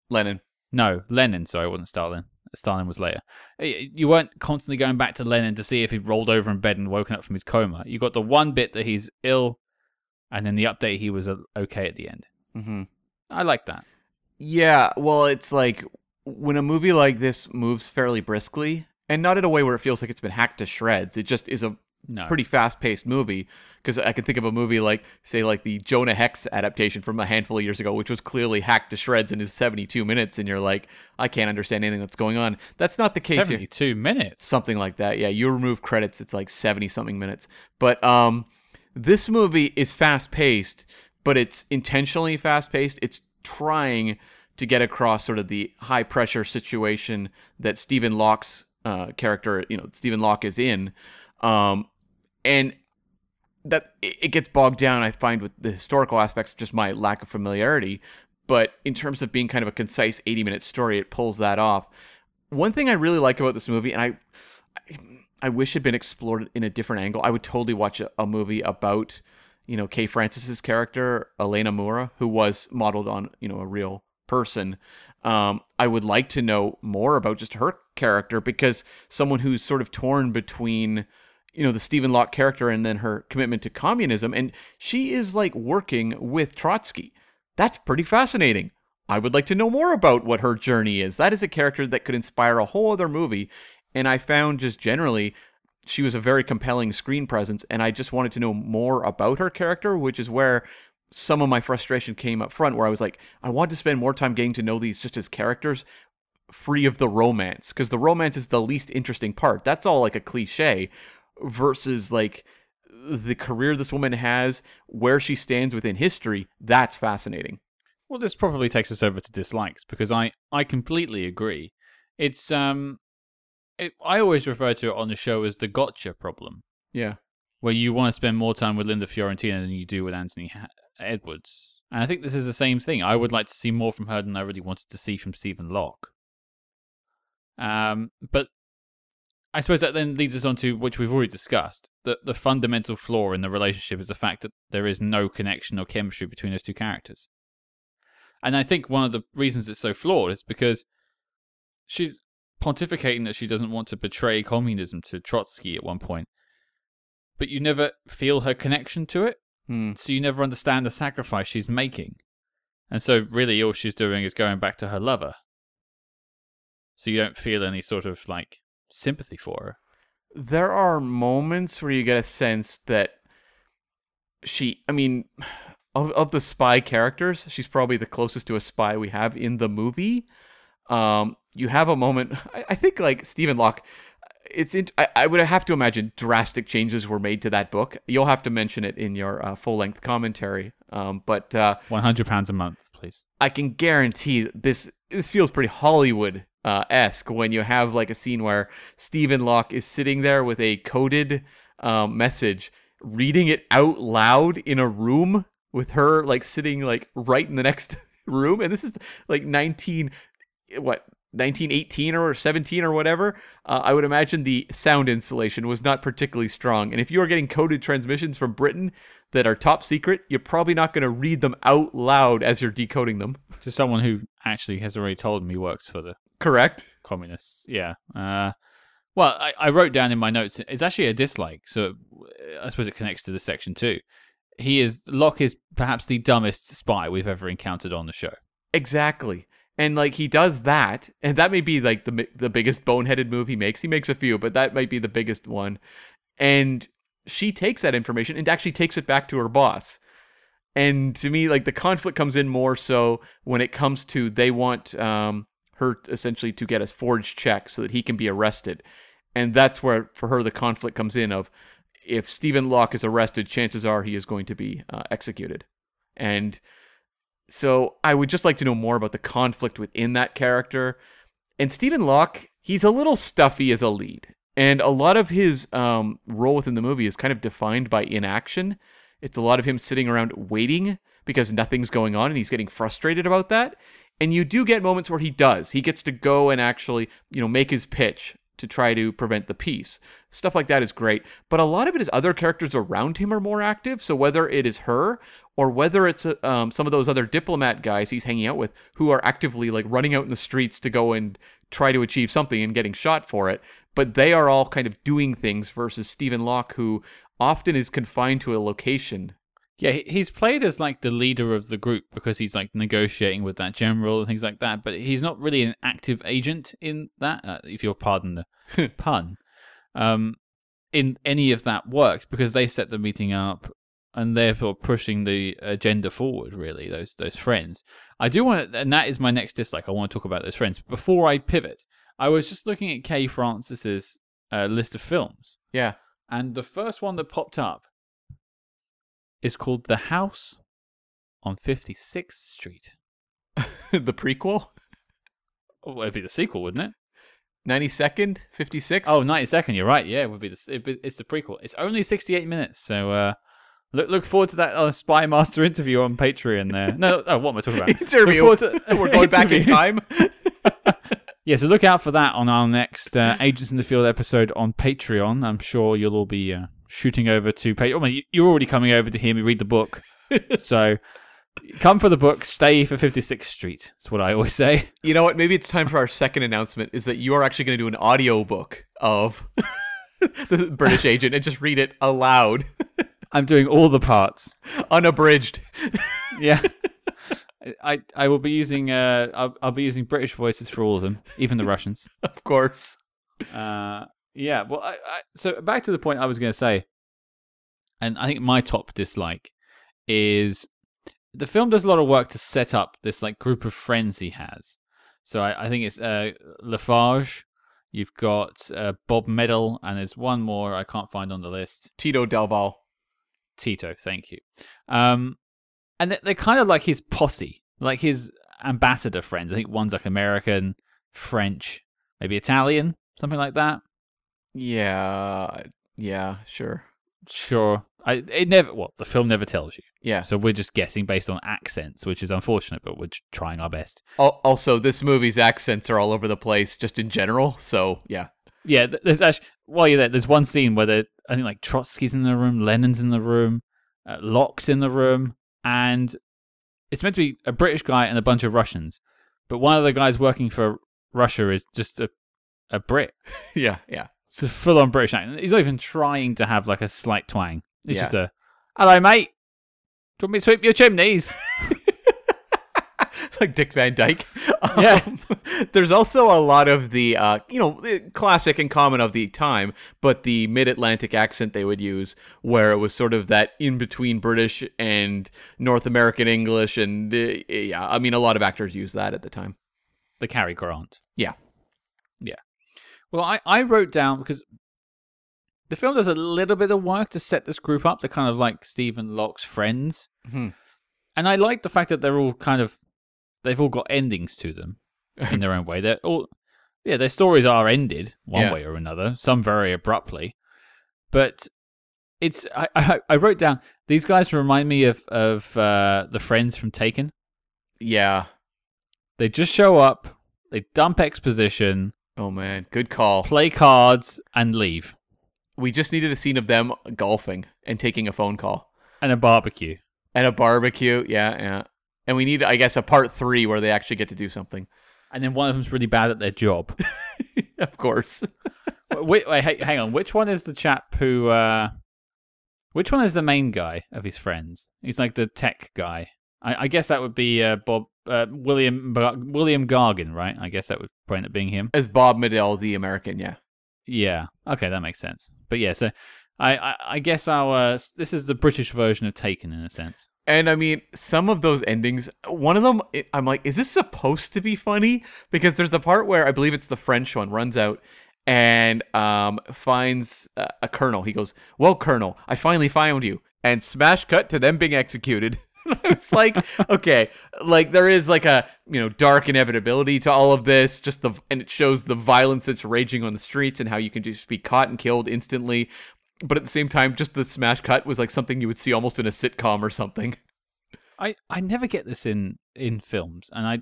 Lenin. No, Lenin. Sorry, it wasn't Stalin. Stalin was later. You weren't constantly going back to Lenin to see if he'd rolled over in bed and woken up from his coma. You got the one bit that he's ill, and then the update he was uh, okay at the end. Mm-hmm. I like that. Yeah, well, it's like when a movie like this moves fairly briskly, and not in a way where it feels like it's been hacked to shreds. It just is a No, pretty fast-paced movie. Because I can think of a movie like, say, like the Jonah Hex adaptation from a handful of years ago, which was clearly hacked to shreds in his 72 minutes, and you're like, I can't understand anything that's going on. That's not the case here. seventy-two minutes. something like that. Yeah, you remove credits, it's like 70 something minutes. But um this movie is fast paced, but it's intentionally fast paced. It's trying to get across sort of the high pressure situation that Stephen Locke's uh, character, you know, Stephen Locke is in. Um and that it gets bogged down I find with the historical aspects just my lack of familiarity, but in terms of being kind of a concise 80 minute story, it pulls that off. One thing I really like about this movie, and I, I wish had been explored in a different angle. I would totally watch a, a movie about, you know, Kay Francis's character, Elena Moura, who was modeled on, you know, a real person. Um, I would like to know more about just her character because someone who's sort of torn between, you know, the Stephen Locke character and then her commitment to communism, and she is like working with Trotsky. That's pretty fascinating. I would like to know more about what her journey is. That is a character that could inspire a whole other movie. And I found just generally she was a very compelling screen presence, and I just wanted to know more about her character, which is where some of my frustration came up front, where I was like, I want to spend more time getting to know these just as characters, free of the romance, because the romance is the least interesting part. That's all like a cliche, versus like the career this woman has, where she stands within history. That's fascinating. Well, this probably takes us over to dislikes because I I completely agree. It's um, it, I always refer to it on the show as the gotcha problem, Yeah. where you want to spend more time with Linda Fiorentino than you do with Anthony Edwards. And I think this is the same thing. I would like to see more from her than I really wanted to see from Stephen Locke. Um, but I suppose that then leads us on to which we've already discussed. The the fundamental flaw in the relationship is the fact that there is no connection or chemistry between those two characters. And I think one of the reasons it's so flawed is because she's pontificating that she doesn't want to betray communism to Trotsky at one point, but you never feel her connection to it. Hmm. So you never understand the sacrifice she's making. And so really all she's doing is going back to her lover. So you don't feel any sort of like sympathy for her. there are moments where you get a sense that she i mean of, of the spy characters she's probably the closest to a spy we have in the movie um you have a moment i, I think like stephen locke it's in, I, I would have to imagine drastic changes were made to that book you'll have to mention it in your uh, full-length commentary um but uh One hundred pounds a month, please. I can guarantee this this feels pretty Hollywood uh, esque when you have like a scene where Stephen Locke is sitting there with a coded um, message, reading it out loud in a room with her like sitting like right in the next room, and this is like nineteen what. 1918 or 17 or whatever, uh, I would imagine the sound insulation was not particularly strong. And if you are getting coded transmissions from Britain that are top secret, you're probably not going to read them out loud as you're decoding them. To someone who actually has already told me works for the Correct. communists. Yeah. Uh, well, I, I wrote down in my notes. It's actually a dislike, so I suppose it connects to the section too. He is Locke is perhaps the dumbest spy we've ever encountered on the show. Exactly. And like he does that, and that may be like the the biggest boneheaded move he makes. He makes a few, but that might be the biggest one. And she takes that information and actually takes it back to her boss. And to me, like the conflict comes in more so when it comes to they want um, her essentially to get a forged check so that he can be arrested. And that's where for her the conflict comes in of if Stephen Locke is arrested, chances are he is going to be uh, executed. And so I would just like to know more about the conflict within that character. And Stephen Locke, he's a little stuffy as a lead. And a lot of his um, role within the movie is kind of defined by inaction. It's a lot of him sitting around waiting because nothing's going on and he's getting frustrated about that. And you do get moments where he does. He gets to go and actually, you know, make his pitch to try to prevent the peace. Stuff like that is great. But a lot of it is other characters around him are more active. So whether it is her or whether it's uh, um, some of those other diplomat guys he's hanging out with who are actively like running out in the streets to go and try to achieve something and getting shot for it, but they are all kind of doing things versus Stephen Locke, who often is confined to a location. Yeah, he's played as like the leader of the group because he's like negotiating with that general and things like that. But he's not really an active agent in that, uh, if you'll pardon the pun, um, in any of that work because they set the meeting up and therefore pushing the agenda forward. Really, those those friends. I do want to, and that is my next dislike. I want to talk about those friends. But before I pivot, I was just looking at Kay Francis's uh, list of films, Yeah. and the first one that popped up is called The House on 56th Street. the prequel? Oh, it'd be the sequel, wouldn't it? 92nd? 56? Oh, 92nd, you're right. Yeah, it would be the, it's the prequel. It's only 68 minutes, so uh, look look forward to that uh, Spy Master interview on Patreon there. No, oh, what am I talking about? Interview. To- We're going back in time. Yeah, so look out for that on our next uh, Agents in the Field episode on Patreon. I'm sure you'll all be uh, shooting over to Patreon. Well, you- you're already coming over to hear me read the book. so come for the book, stay for 56th Street. That's what I always say. You know what? Maybe it's time for our second announcement is that you are actually going to do an audio book of the British agent and just read it aloud, I'm doing all the parts. unabridged. Yeah. I, I will be using uh I'll, I'll be using British voices for all of them, even the Russians. Of course. Uh, yeah. Well, I, I, so back to the point I was going to say, and I think my top dislike is the film does a lot of work to set up this like group of friends he has. So I, I think it's uh, Lafarge. You've got uh, Bob Medill, and there's one more I can't find on the list. Tito Delval. Tito, thank you. Um, and they- they're kind of like his posse, like his ambassador friends. I think one's like American, French, maybe Italian, something like that. Yeah. Yeah, sure. Sure. I it never well, the film never tells you. Yeah. So we're just guessing based on accents, which is unfortunate, but we're trying our best. Also, this movie's accents are all over the place, just in general. So yeah, Yeah, there's actually while you're there, there's one scene where the I think like Trotsky's in the room, Lenin's in the room, uh, Locke's in the room, and it's meant to be a British guy and a bunch of Russians, but one of the guys working for Russia is just a a Brit, yeah, yeah. so full on British accent. He's not even trying to have like a slight twang. It's Yeah. just a hello, mate. Do you want me to sweep your chimneys? like Dick Van Dyke. Yeah. Um, there's also a lot of the, uh, you know, classic and common of the time, but the mid-Atlantic accent they would use, where it was sort of that in between British and North American English, and uh, yeah, I mean, a lot of actors use that at the time. the Cary Grant. Yeah. Yeah. Well, I, I wrote down because the film does a little bit of work to set this group up. They're kind of like Stephen Locke's friends. Mhm. And I like the fact that they're all kind of, they've all got endings to them in their own way. They're all, yeah, their stories are ended one Yeah. way or another, some very abruptly. But it's, I, I, I wrote down, these guys remind me of, of uh, the friends from Taken. Yeah. They just show up, they dump exposition, Oh man, good call. play cards, and leave. We just needed a scene of them golfing and taking a phone call And a barbecue. and a barbecue. Yeah, yeah. And we need, I guess, a part three where they actually get to do something. And then one of them's really bad at their job. of course. wait, wait, hang on. Which one is the chap who? uh Which one is the main guy of his friends? He's like the tech guy. I, I guess that would be uh, Bob uh, William William Gargan, right? I guess that would point up being him. As Bob Medill, the American, yeah. Yeah. Okay, that makes sense. But yeah, so I I, I guess our uh, this is the British version of Taken in a sense. And I mean, some of those endings, one of them, I'm like, is this supposed to be funny? Because there's the part where I believe it's the French one runs out and um, finds uh, a colonel. He goes, Well, colonel, I finally found you. And smash cut to them being executed. it's like, okay, like there is like a, you know, dark inevitability to all of this, just the, and it shows the violence that's raging on the streets and how you can just be caught and killed instantly. But at the same time, just the smash cut was like something you would see almost in a sitcom or something. I, I never get this in, in films, and I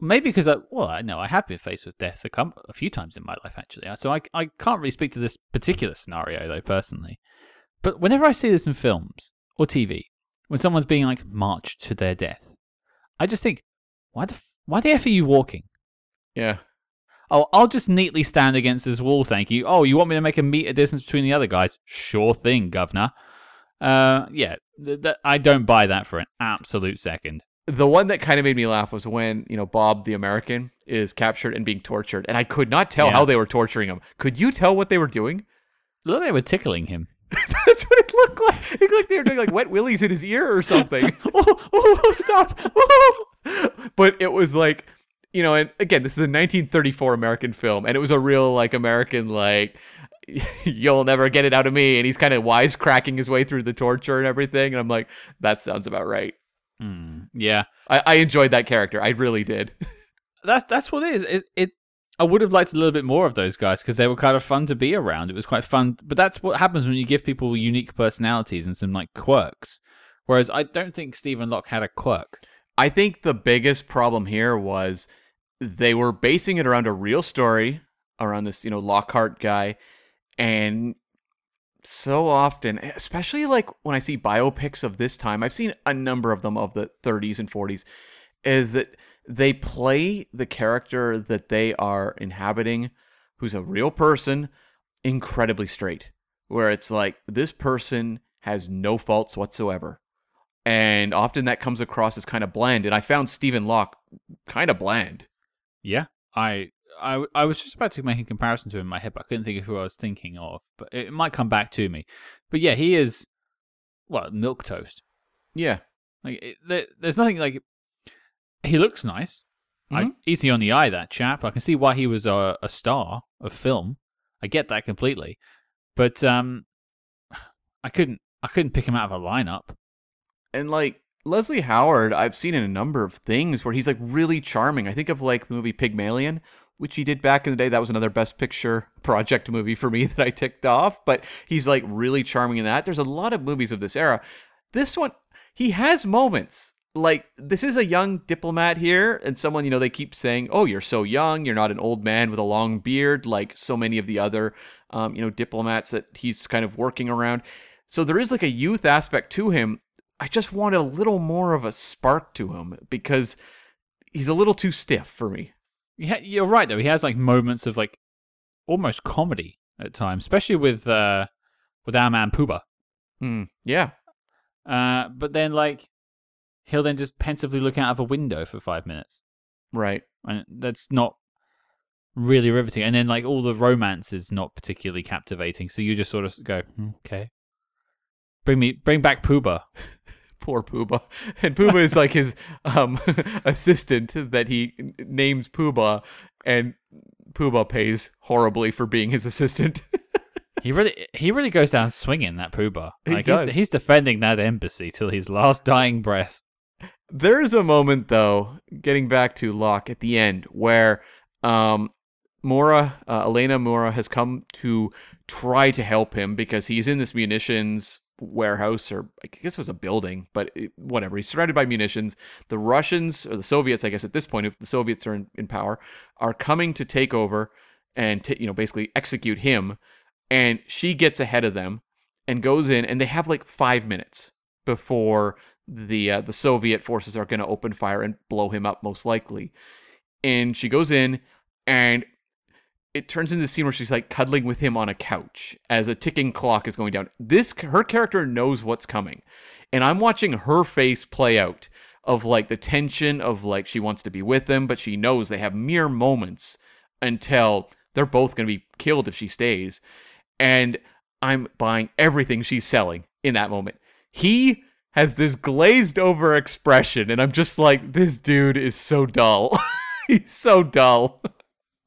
maybe because I well I know I have been faced with death a, com- a few times in my life actually, so I I can't really speak to this particular scenario though personally. But whenever I see this in films or TV, when someone's being like marched to their death, I just think, why the f- why the f are you walking? Yeah. Oh, I'll just neatly stand against this wall, thank you. Oh, you want me to make a meter distance between the other guys? Sure thing, governor. Uh, yeah, th- th- I don't buy that for an absolute second. The one that kind of made me laugh was when, you know, Bob the American is captured and being tortured. And I could not tell Yeah. how they were torturing him. Could you tell what they were doing? Look, they were tickling him. That's what it looked like. It looked like they were doing like wet willies in his ear or something. oh, oh, stop! Oh. but it was like, you know, and again, this is a 1934 American film, and it was a real like American like, you'll never get it out of me, and he's kind of wisecracking his way through the torture and everything, and I'm like, that sounds about right. Hmm, yeah, I, I enjoyed that character, I really did. that's that's what it is. It, it I would have liked a little bit more of those guys because they were kind of fun to be around. It was quite fun, but that's what happens when you give people unique personalities and some like quirks. Whereas I don't think Stephen Locke had a quirk. I think the biggest problem here was they were basing it around a real story around this, you know, Lockhart guy. And so often, especially like when I see biopics of this time, I've seen a number of them of the 30s and 40s, is that they play the character that they are inhabiting, who's a real person, incredibly straight. Where it's like, this person has no faults whatsoever and often that comes across as kind of bland. And I found Stephen Locke kind of bland. Yeah, I, I, I was just about to make a comparison to him in my head, but I couldn't think of who I was thinking of. But it might come back to me. But yeah, he is, well, milk toast. Yeah, Like, it, there, there's nothing like. He looks nice. I, Mhm. easy on the eye, that chap. I can see why he was a, a star of film. I get that completely, but um, I couldn't. I couldn't pick him out of a lineup. and like Leslie Howard, I've seen in a number of things where he's like really charming. I think of like the movie Pygmalion, which he did back in the day. That was another Best Picture project movie for me that I ticked off. But he's like really charming in that. There's a lot of movies of this era. This one, he has moments. Like this is a young diplomat here, and someone you know they keep saying, "Oh, you're so young. You're not an old man with a long beard like so many of the other, um, you know, diplomats that he's kind of working around." So there is like a youth aspect to him. I just wanted a little more of a spark to him because he's a little too stiff for me. Yeah, you're right though. He has like moments of like almost comedy at times, especially with uh with our man Puba. Mm, yeah, Uh, but then like he'll then just pensively look out of a window for five minutes, right. and that's not really riveting. And then like all the romance is not particularly captivating, so you just sort of go, "Hmm, okay, bring me, bring back Puba. Poor Pooba. And Pooba is like his um, assistant that he names Pooba, and Pooba pays horribly for being his assistant. He really, he really goes down swinging that. He Like does. He's, he's defending that embassy till his last dying breath. there is a moment, though, getting back to Locke at the end, where um, Moura, uh, Elena Moura, has come to try to help him because he's in this munitions warehouse, or I guess it was a building, but it, whatever. He's surrounded by munitions. The Russians, or the Soviets, I guess at this point, if the Soviets are in, in power, are coming to take over and, ta- you know, basically execute him. And she gets ahead of them and goes in, and they have like five minutes before the uh, the Soviet forces are going to open fire and blow him up, most likely. And she goes in, and it turns into the scene where she's like cuddling with him on a couch as a ticking clock is going down. This her character knows what's coming, and I'm watching her face play out of like the tension of like she wants to be with them, but she knows they have mere moments until they're both going to be killed if she stays. And I'm buying everything she's selling in that moment. He has this glazed over expression, and I'm just like, this dude is so dull. He's so dull.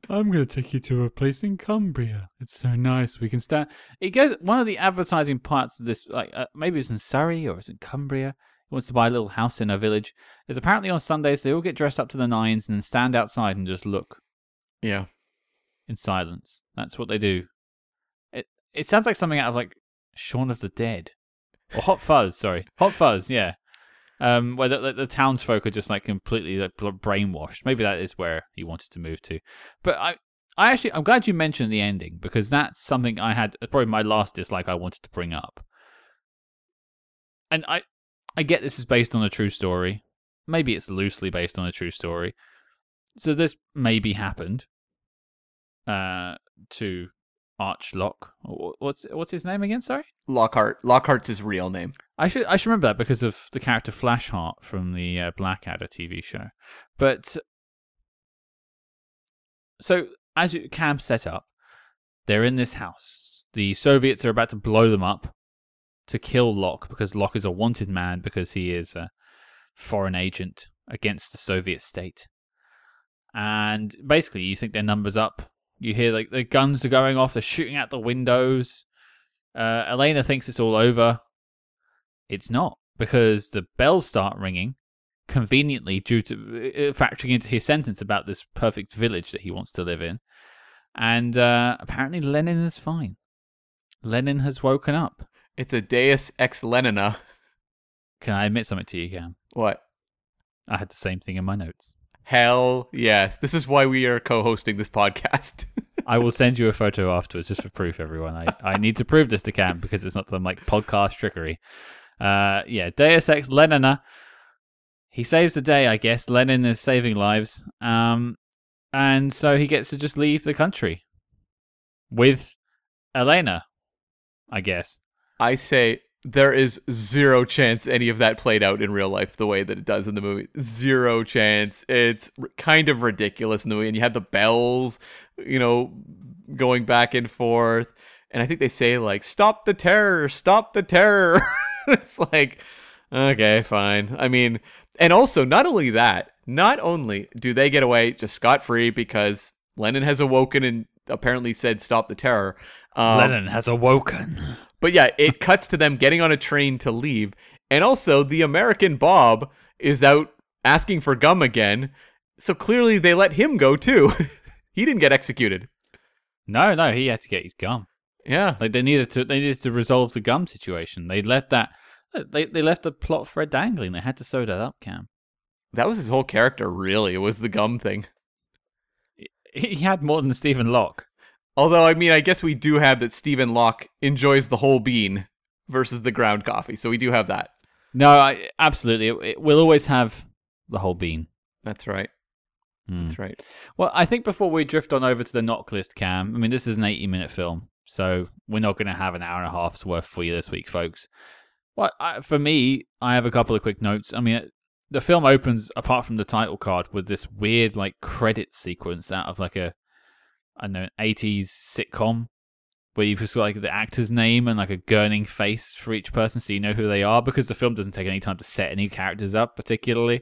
I'm going to take you to a place in Cumbria. It's so nice. We can stand. It goes. One of the advertising parts of this, like uh, maybe it's in Surrey or it's in Cumbria. He wants to buy a little house in a village. Is apparently on Sundays they all get dressed up to the nines and then stand outside and just look Yeah. in silence. That's what they do. It it sounds like something out of like Shaun of the Dead or Hot Fuzz. Sorry, Hot Fuzz. Yeah. Um, where the, the, the townsfolk are just like completely like brainwashed. Maybe that is where he wanted to move to. But I, I actually, I'm glad you mentioned the ending because that's something I had probably my last dislike I wanted to bring up. And I, I get this is based on a true story. Maybe it's loosely based on a true story. So this maybe happened. Uh, to Archlock. What's what's his name again? Sorry. Lockhart. Lockhart's his real name. I should I should remember that because of the character Flashheart from the uh, Blackadder TV show. But so as you camp set up, they're in this house. The Soviets are about to blow them up to kill Locke because Locke is a wanted man because he is a foreign agent against the Soviet state. And basically, you think their numbers up. You hear like the guns are going off. They're shooting out the windows. Uh, Elena thinks it's all over. It's not because the bells start ringing conveniently due to uh, factoring into his sentence about this perfect village that he wants to live in. And uh, apparently, Lenin is fine. Lenin has woken up. It's a Deus ex Lenina. Can I admit something to you, Cam? What? I had the same thing in my notes. Hell yes. This is why we are co hosting this podcast. I will send you a photo afterwards just for proof, everyone. I, I need to prove this to Cam because it's not some like podcast trickery. Uh, yeah, Deus Ex Lenina. He saves the day, I guess. Lenin is saving lives. Um, and so he gets to just leave the country with Elena, I guess. I say there is zero chance any of that played out in real life the way that it does in the movie. Zero chance. It's r- kind of ridiculous in the movie. And you have the bells, you know, going back and forth. And I think they say, like, stop the terror, stop the terror. it's like, okay, fine. I mean, and also, not only that, not only do they get away just scot free because Lenin has awoken and apparently said, stop the terror. Um, Lenin has awoken. But yeah, it cuts to them getting on a train to leave. And also, the American Bob is out asking for gum again. So clearly, they let him go too. He didn't get executed. No, no, he had to get his gum. Yeah. Like they needed to, they needed to resolve the gum situation. They let that, they they left the plot thread dangling. They had to sew that up, Cam. That was his whole character, really. It was the gum thing. He had more than Stephen Locke. Although, I mean, I guess we do have that Stephen Locke enjoys the whole bean versus the ground coffee. So we do have that. No, I, absolutely. It, it will always have the whole bean. That's right. Hmm. That's right. Well, I think before we drift on over to the knock list, Cam, I mean, this is an 80 minute film, so we're not going to have an hour and a half's worth for you this week, folks. Well, I, for me, I have a couple of quick notes. I mean, the film opens, apart from the title card, with this weird, like, credit sequence out of, like, a, I don't know, 80s sitcom where you've just got, like, the actor's name and, like, a gurning face for each person so you know who they are because the film doesn't take any time to set any characters up, particularly.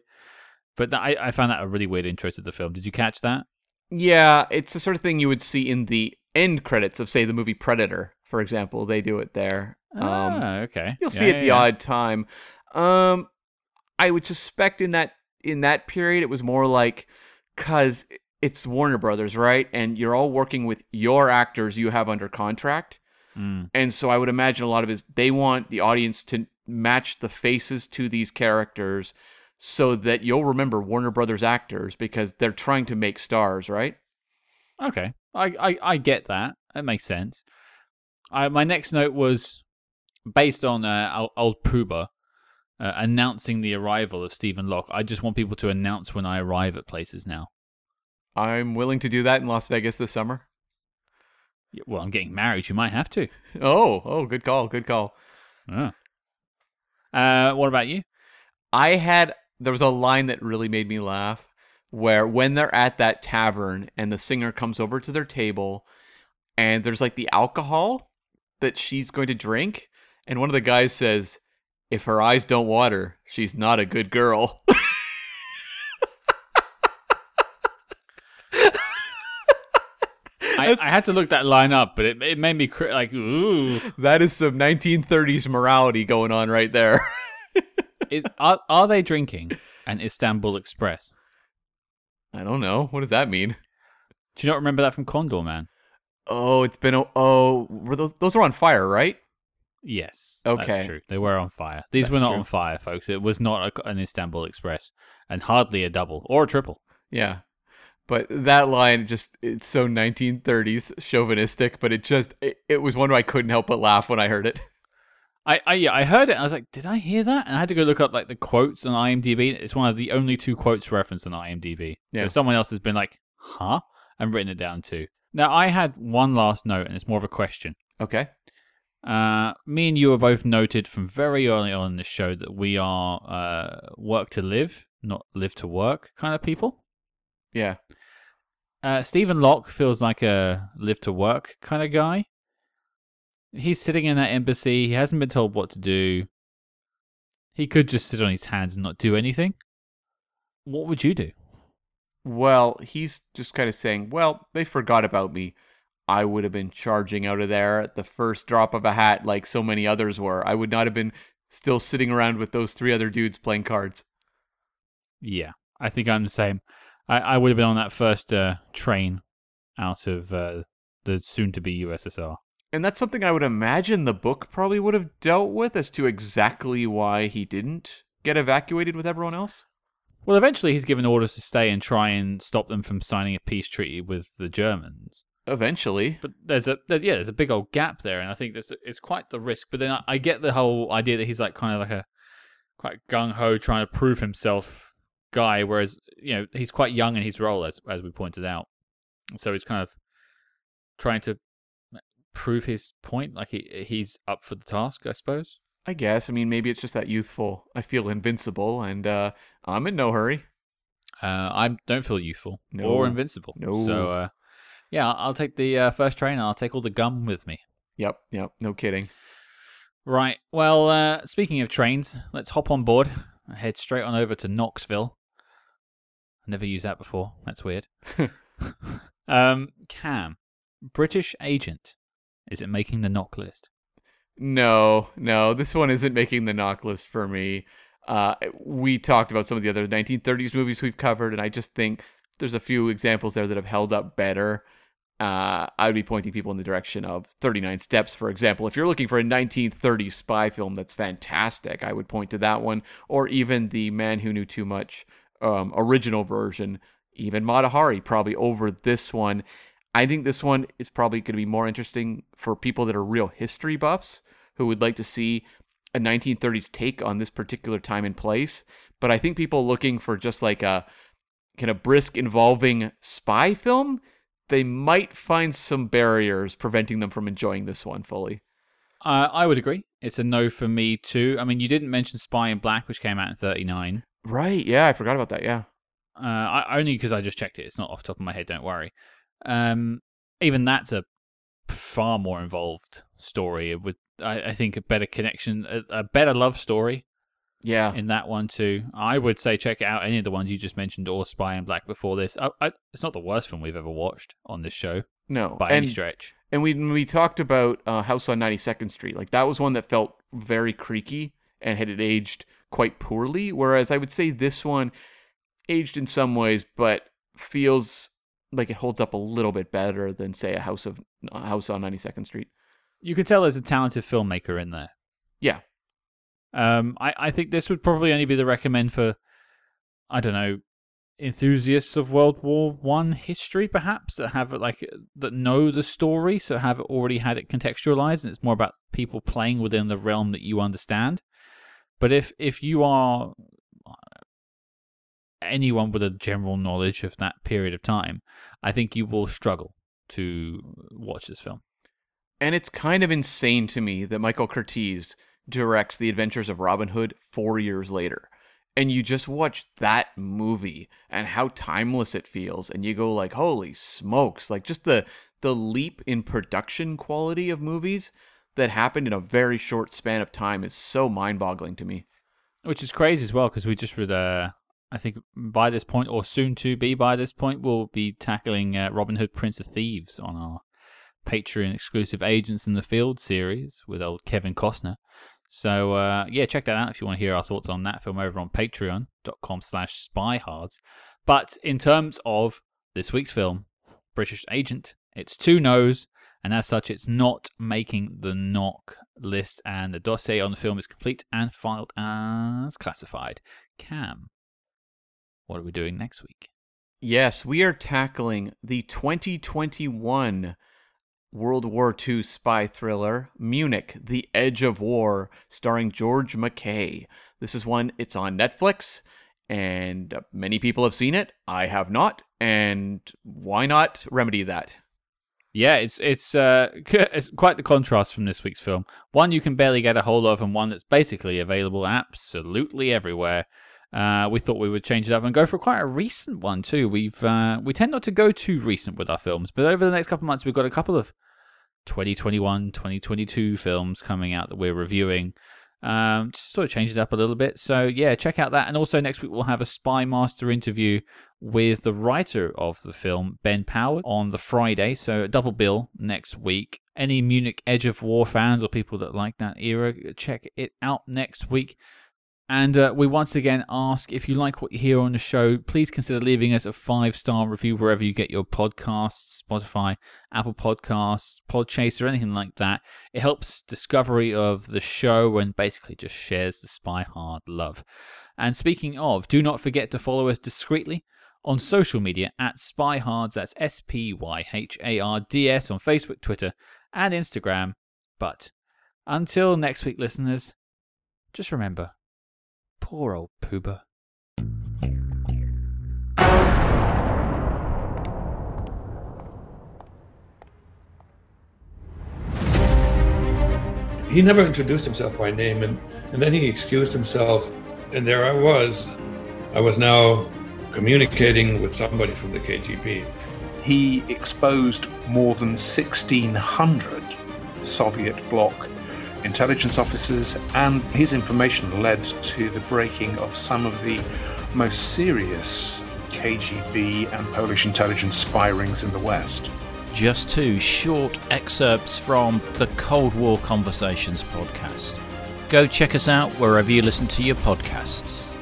But that, I, I found that a really weird intro to the film. Did you catch that? Yeah, it's the sort of thing you would see in the end credits of, say, the movie Predator, for example. They do it there. Um, ah, okay. You'll Yeah, see it yeah, the yeah. odd time. Um, I would suspect in that in that period it was more like because it's Warner Brothers, right? And you're all working with your actors you have under contract, Mm. and so I would imagine a lot of it is they want the audience to match the faces to these characters so that you'll remember Warner Brothers actors because they're trying to make stars, right? Okay, I, I, I get that. That makes sense. I, my next note was based on uh, old, Pooba uh, announcing the arrival of Stephen Locke. I just want people to announce when I arrive at places now. I'm willing to do that in Las Vegas this summer. Yeah, Well, I'm getting married. You might have to. Oh, oh, good call, good call. Ah. Uh, what about you? I had there was a line that really made me laugh where when they're at that tavern and the singer comes over to their table and there's like the alcohol that she's going to drink and one of the guys says if her eyes don't water she's not a good girl I, I had to look that line up, but it, it made me cri- like, ooh. that is some 1930s morality going on right there Is are, are they drinking an Istanbul Express? i don't know what does that mean Do you not remember that from Condorman? oh it's been a oh were those those were on fire right Yes. Okay. That's true. They were on fire. These were not true. on fire, folks. It was not a, an Istanbul Express and hardly a double or a triple. Yeah. But that line just it's so 1930s chauvinistic, but it just it, it was one where I couldn't help but laugh when I heard it. I, I yeah, I heard it. And I was like, did I hear that? And I had to go look up like the quotes on IMDb. It's one of the only two quotes referenced on IMDb. Yeah. So someone else has been like, huh, and written it down too. Now I had one last note, and it's more of a question. Okay. Uh, me and you are both noted from very early on in the show that we are uh, work to live, not live to work kind of people. Yeah. Uh, Stephen Locke feels like a live to work kind of guy. He's sitting in that embassy. He hasn't been told what to do. He could just sit on his hands and not do anything. What would you do? Well, he's just kind of saying, "Well, they forgot about me. I would have been charging out of there at the first drop of a hat like so many others were. I would not have been still sitting around with those three other dudes playing cards." Yeah, I think I'm the same. I, I would have been on that first uh, train out of uh, the soon to be USSR. And that's something I would imagine the book probably would have dealt with as to exactly why he didn't get evacuated with everyone else. Well, eventually he's given orders to stay and try and stop them from signing a peace treaty with the Germans. Eventually. But there's a there, yeah, there's a big old gap there, and I think there's it's quite the risk. But then I, I get the whole idea that he's like kind of like a quite gung ho trying to prove himself guy, whereas you know he's quite young in his role as as we pointed out, so he's kind of trying to prove his point, like he he's up for the task, I suppose. I guess. I mean, maybe it's just that youthful. I feel invincible, and uh, I'm in no hurry. Uh, I don't feel youthful No. or invincible. No. So uh, yeah, I'll take the uh, first train. and I'll take all the gum with me. Yep, yep, no kidding. Right. Well, uh, speaking of trains, let's hop on board head straight on over to Knoxville. Never used that before. That's weird. um, Cam, British agent. Is it making the knock list? No, no, this one isn't making the knock list for me. Uh, we talked about some of the other 1930s movies we've covered, and I just think there's a few examples there that have held up better. Uh, I would be pointing people in the direction of 39 Steps, for example. If you're looking for a 1930s spy film that's fantastic, I would point to that one, or even the Man Who Knew Too Much um, original version, even Mata Hari, probably over this one. I think this one is probably going to be more interesting for people that are real history buffs who would like to see a 1930s take on this particular time and place. But I think people looking for just like a kind of brisk involving spy film, they might find some barriers preventing them from enjoying this one fully. Uh, I would agree. It's a no for me too. I mean, you didn't mention Spy in Black, which came out in '39. Right? Yeah, I forgot about that. Yeah. Uh, I, only because I just checked it. It's not off the top of my head. Don't worry. Um, even that's a far more involved story with, I, I think, a better connection, a, a, better love story. Yeah, in that one too. I would say check out any of the ones you just mentioned or Spy in Black before this. I, I, it's not the worst film we've ever watched on this show. No, by and, any stretch. And we we talked about uh, House on Ninety Second Street. Like that was one that felt very creaky and had it aged quite poorly. Whereas I would say this one aged in some ways, but feels like it holds up a little bit better than say a House of a House on 92nd Street. You could tell there's a talented filmmaker in there. Yeah. Um, I, I think this would probably only be the recommend for, I don't know, enthusiasts of World War One history, perhaps that have like that know the story, so have already had it contextualized, and it's more about people playing within the realm that you understand. But if if you are uh, anyone with a general knowledge of that period of time, I think you will struggle to watch this film. And it's kind of insane to me that Michael Curtiz directs The Adventures of Robin Hood four years later. And you just watch that movie and how timeless it feels, and you go like, "Holy smokes!" Like just the the leap in production quality of movies that happened in a very short span of time is so mind-boggling to me. Which is crazy as well because we just read uh, I think by this point, or soon to be by this point, we'll be tackling uh, Robin Hood Prince of Thieves on our Patreon exclusive Agents in the Field series with old Kevin Costner. So uh, yeah, check that out if you want to hear our thoughts on that film over on patreon.com slash spyhards. But in terms of this week's film, British Agent, it's two no's, and as such, it's not making the knock list, and the dossier on the film is complete and filed as classified. Cam, what are we doing next week? Yes, we are tackling the 2021 World War II spy thriller, Munich, The Edge of War, starring George MacKay. This is one, it's on Netflix, and many people have seen it. I have not, and why not remedy that? Yeah, it's it's uh it's quite the contrast from this week's film. One you can barely get a hold of, and one that's basically available absolutely everywhere. Uh, we thought we would change it up and go for quite a recent one too. We've uh, we tend not to go too recent with our films, but over the next couple of months we've got a couple of 2021, 2022 films coming out that we're reviewing. Um, just sort of change it up a little bit. So yeah, check out that. And also next week we'll have a Spy Master interview with the writer of the film, Ben Power, on the Friday. So a double bill next week. Any Munich Edge of War fans or people that like that era, check it out next week. And uh, we once again ask if you like what you hear on the show, please consider leaving us a five star review wherever you get your podcasts Spotify, Apple Podcasts, Podchaser, anything like that. It helps discovery of the show and basically just shares the Spy Hard love. And speaking of, do not forget to follow us discreetly on social media at Spyhards. That's S P Y H A R D S on Facebook, Twitter, and Instagram. But until next week, listeners, just remember Poor old Pooba. He never introduced himself by name, and, and then he excused himself, and there I was. I was now communicating with somebody from the KGB. He exposed more than 1,600 Soviet bloc intelligence officers, and his information led to the breaking of some of the most serious KGB and Polish intelligence spy rings in the West. Just two short excerpts from the Cold War Conversations podcast. Go check us out wherever you listen to your podcasts.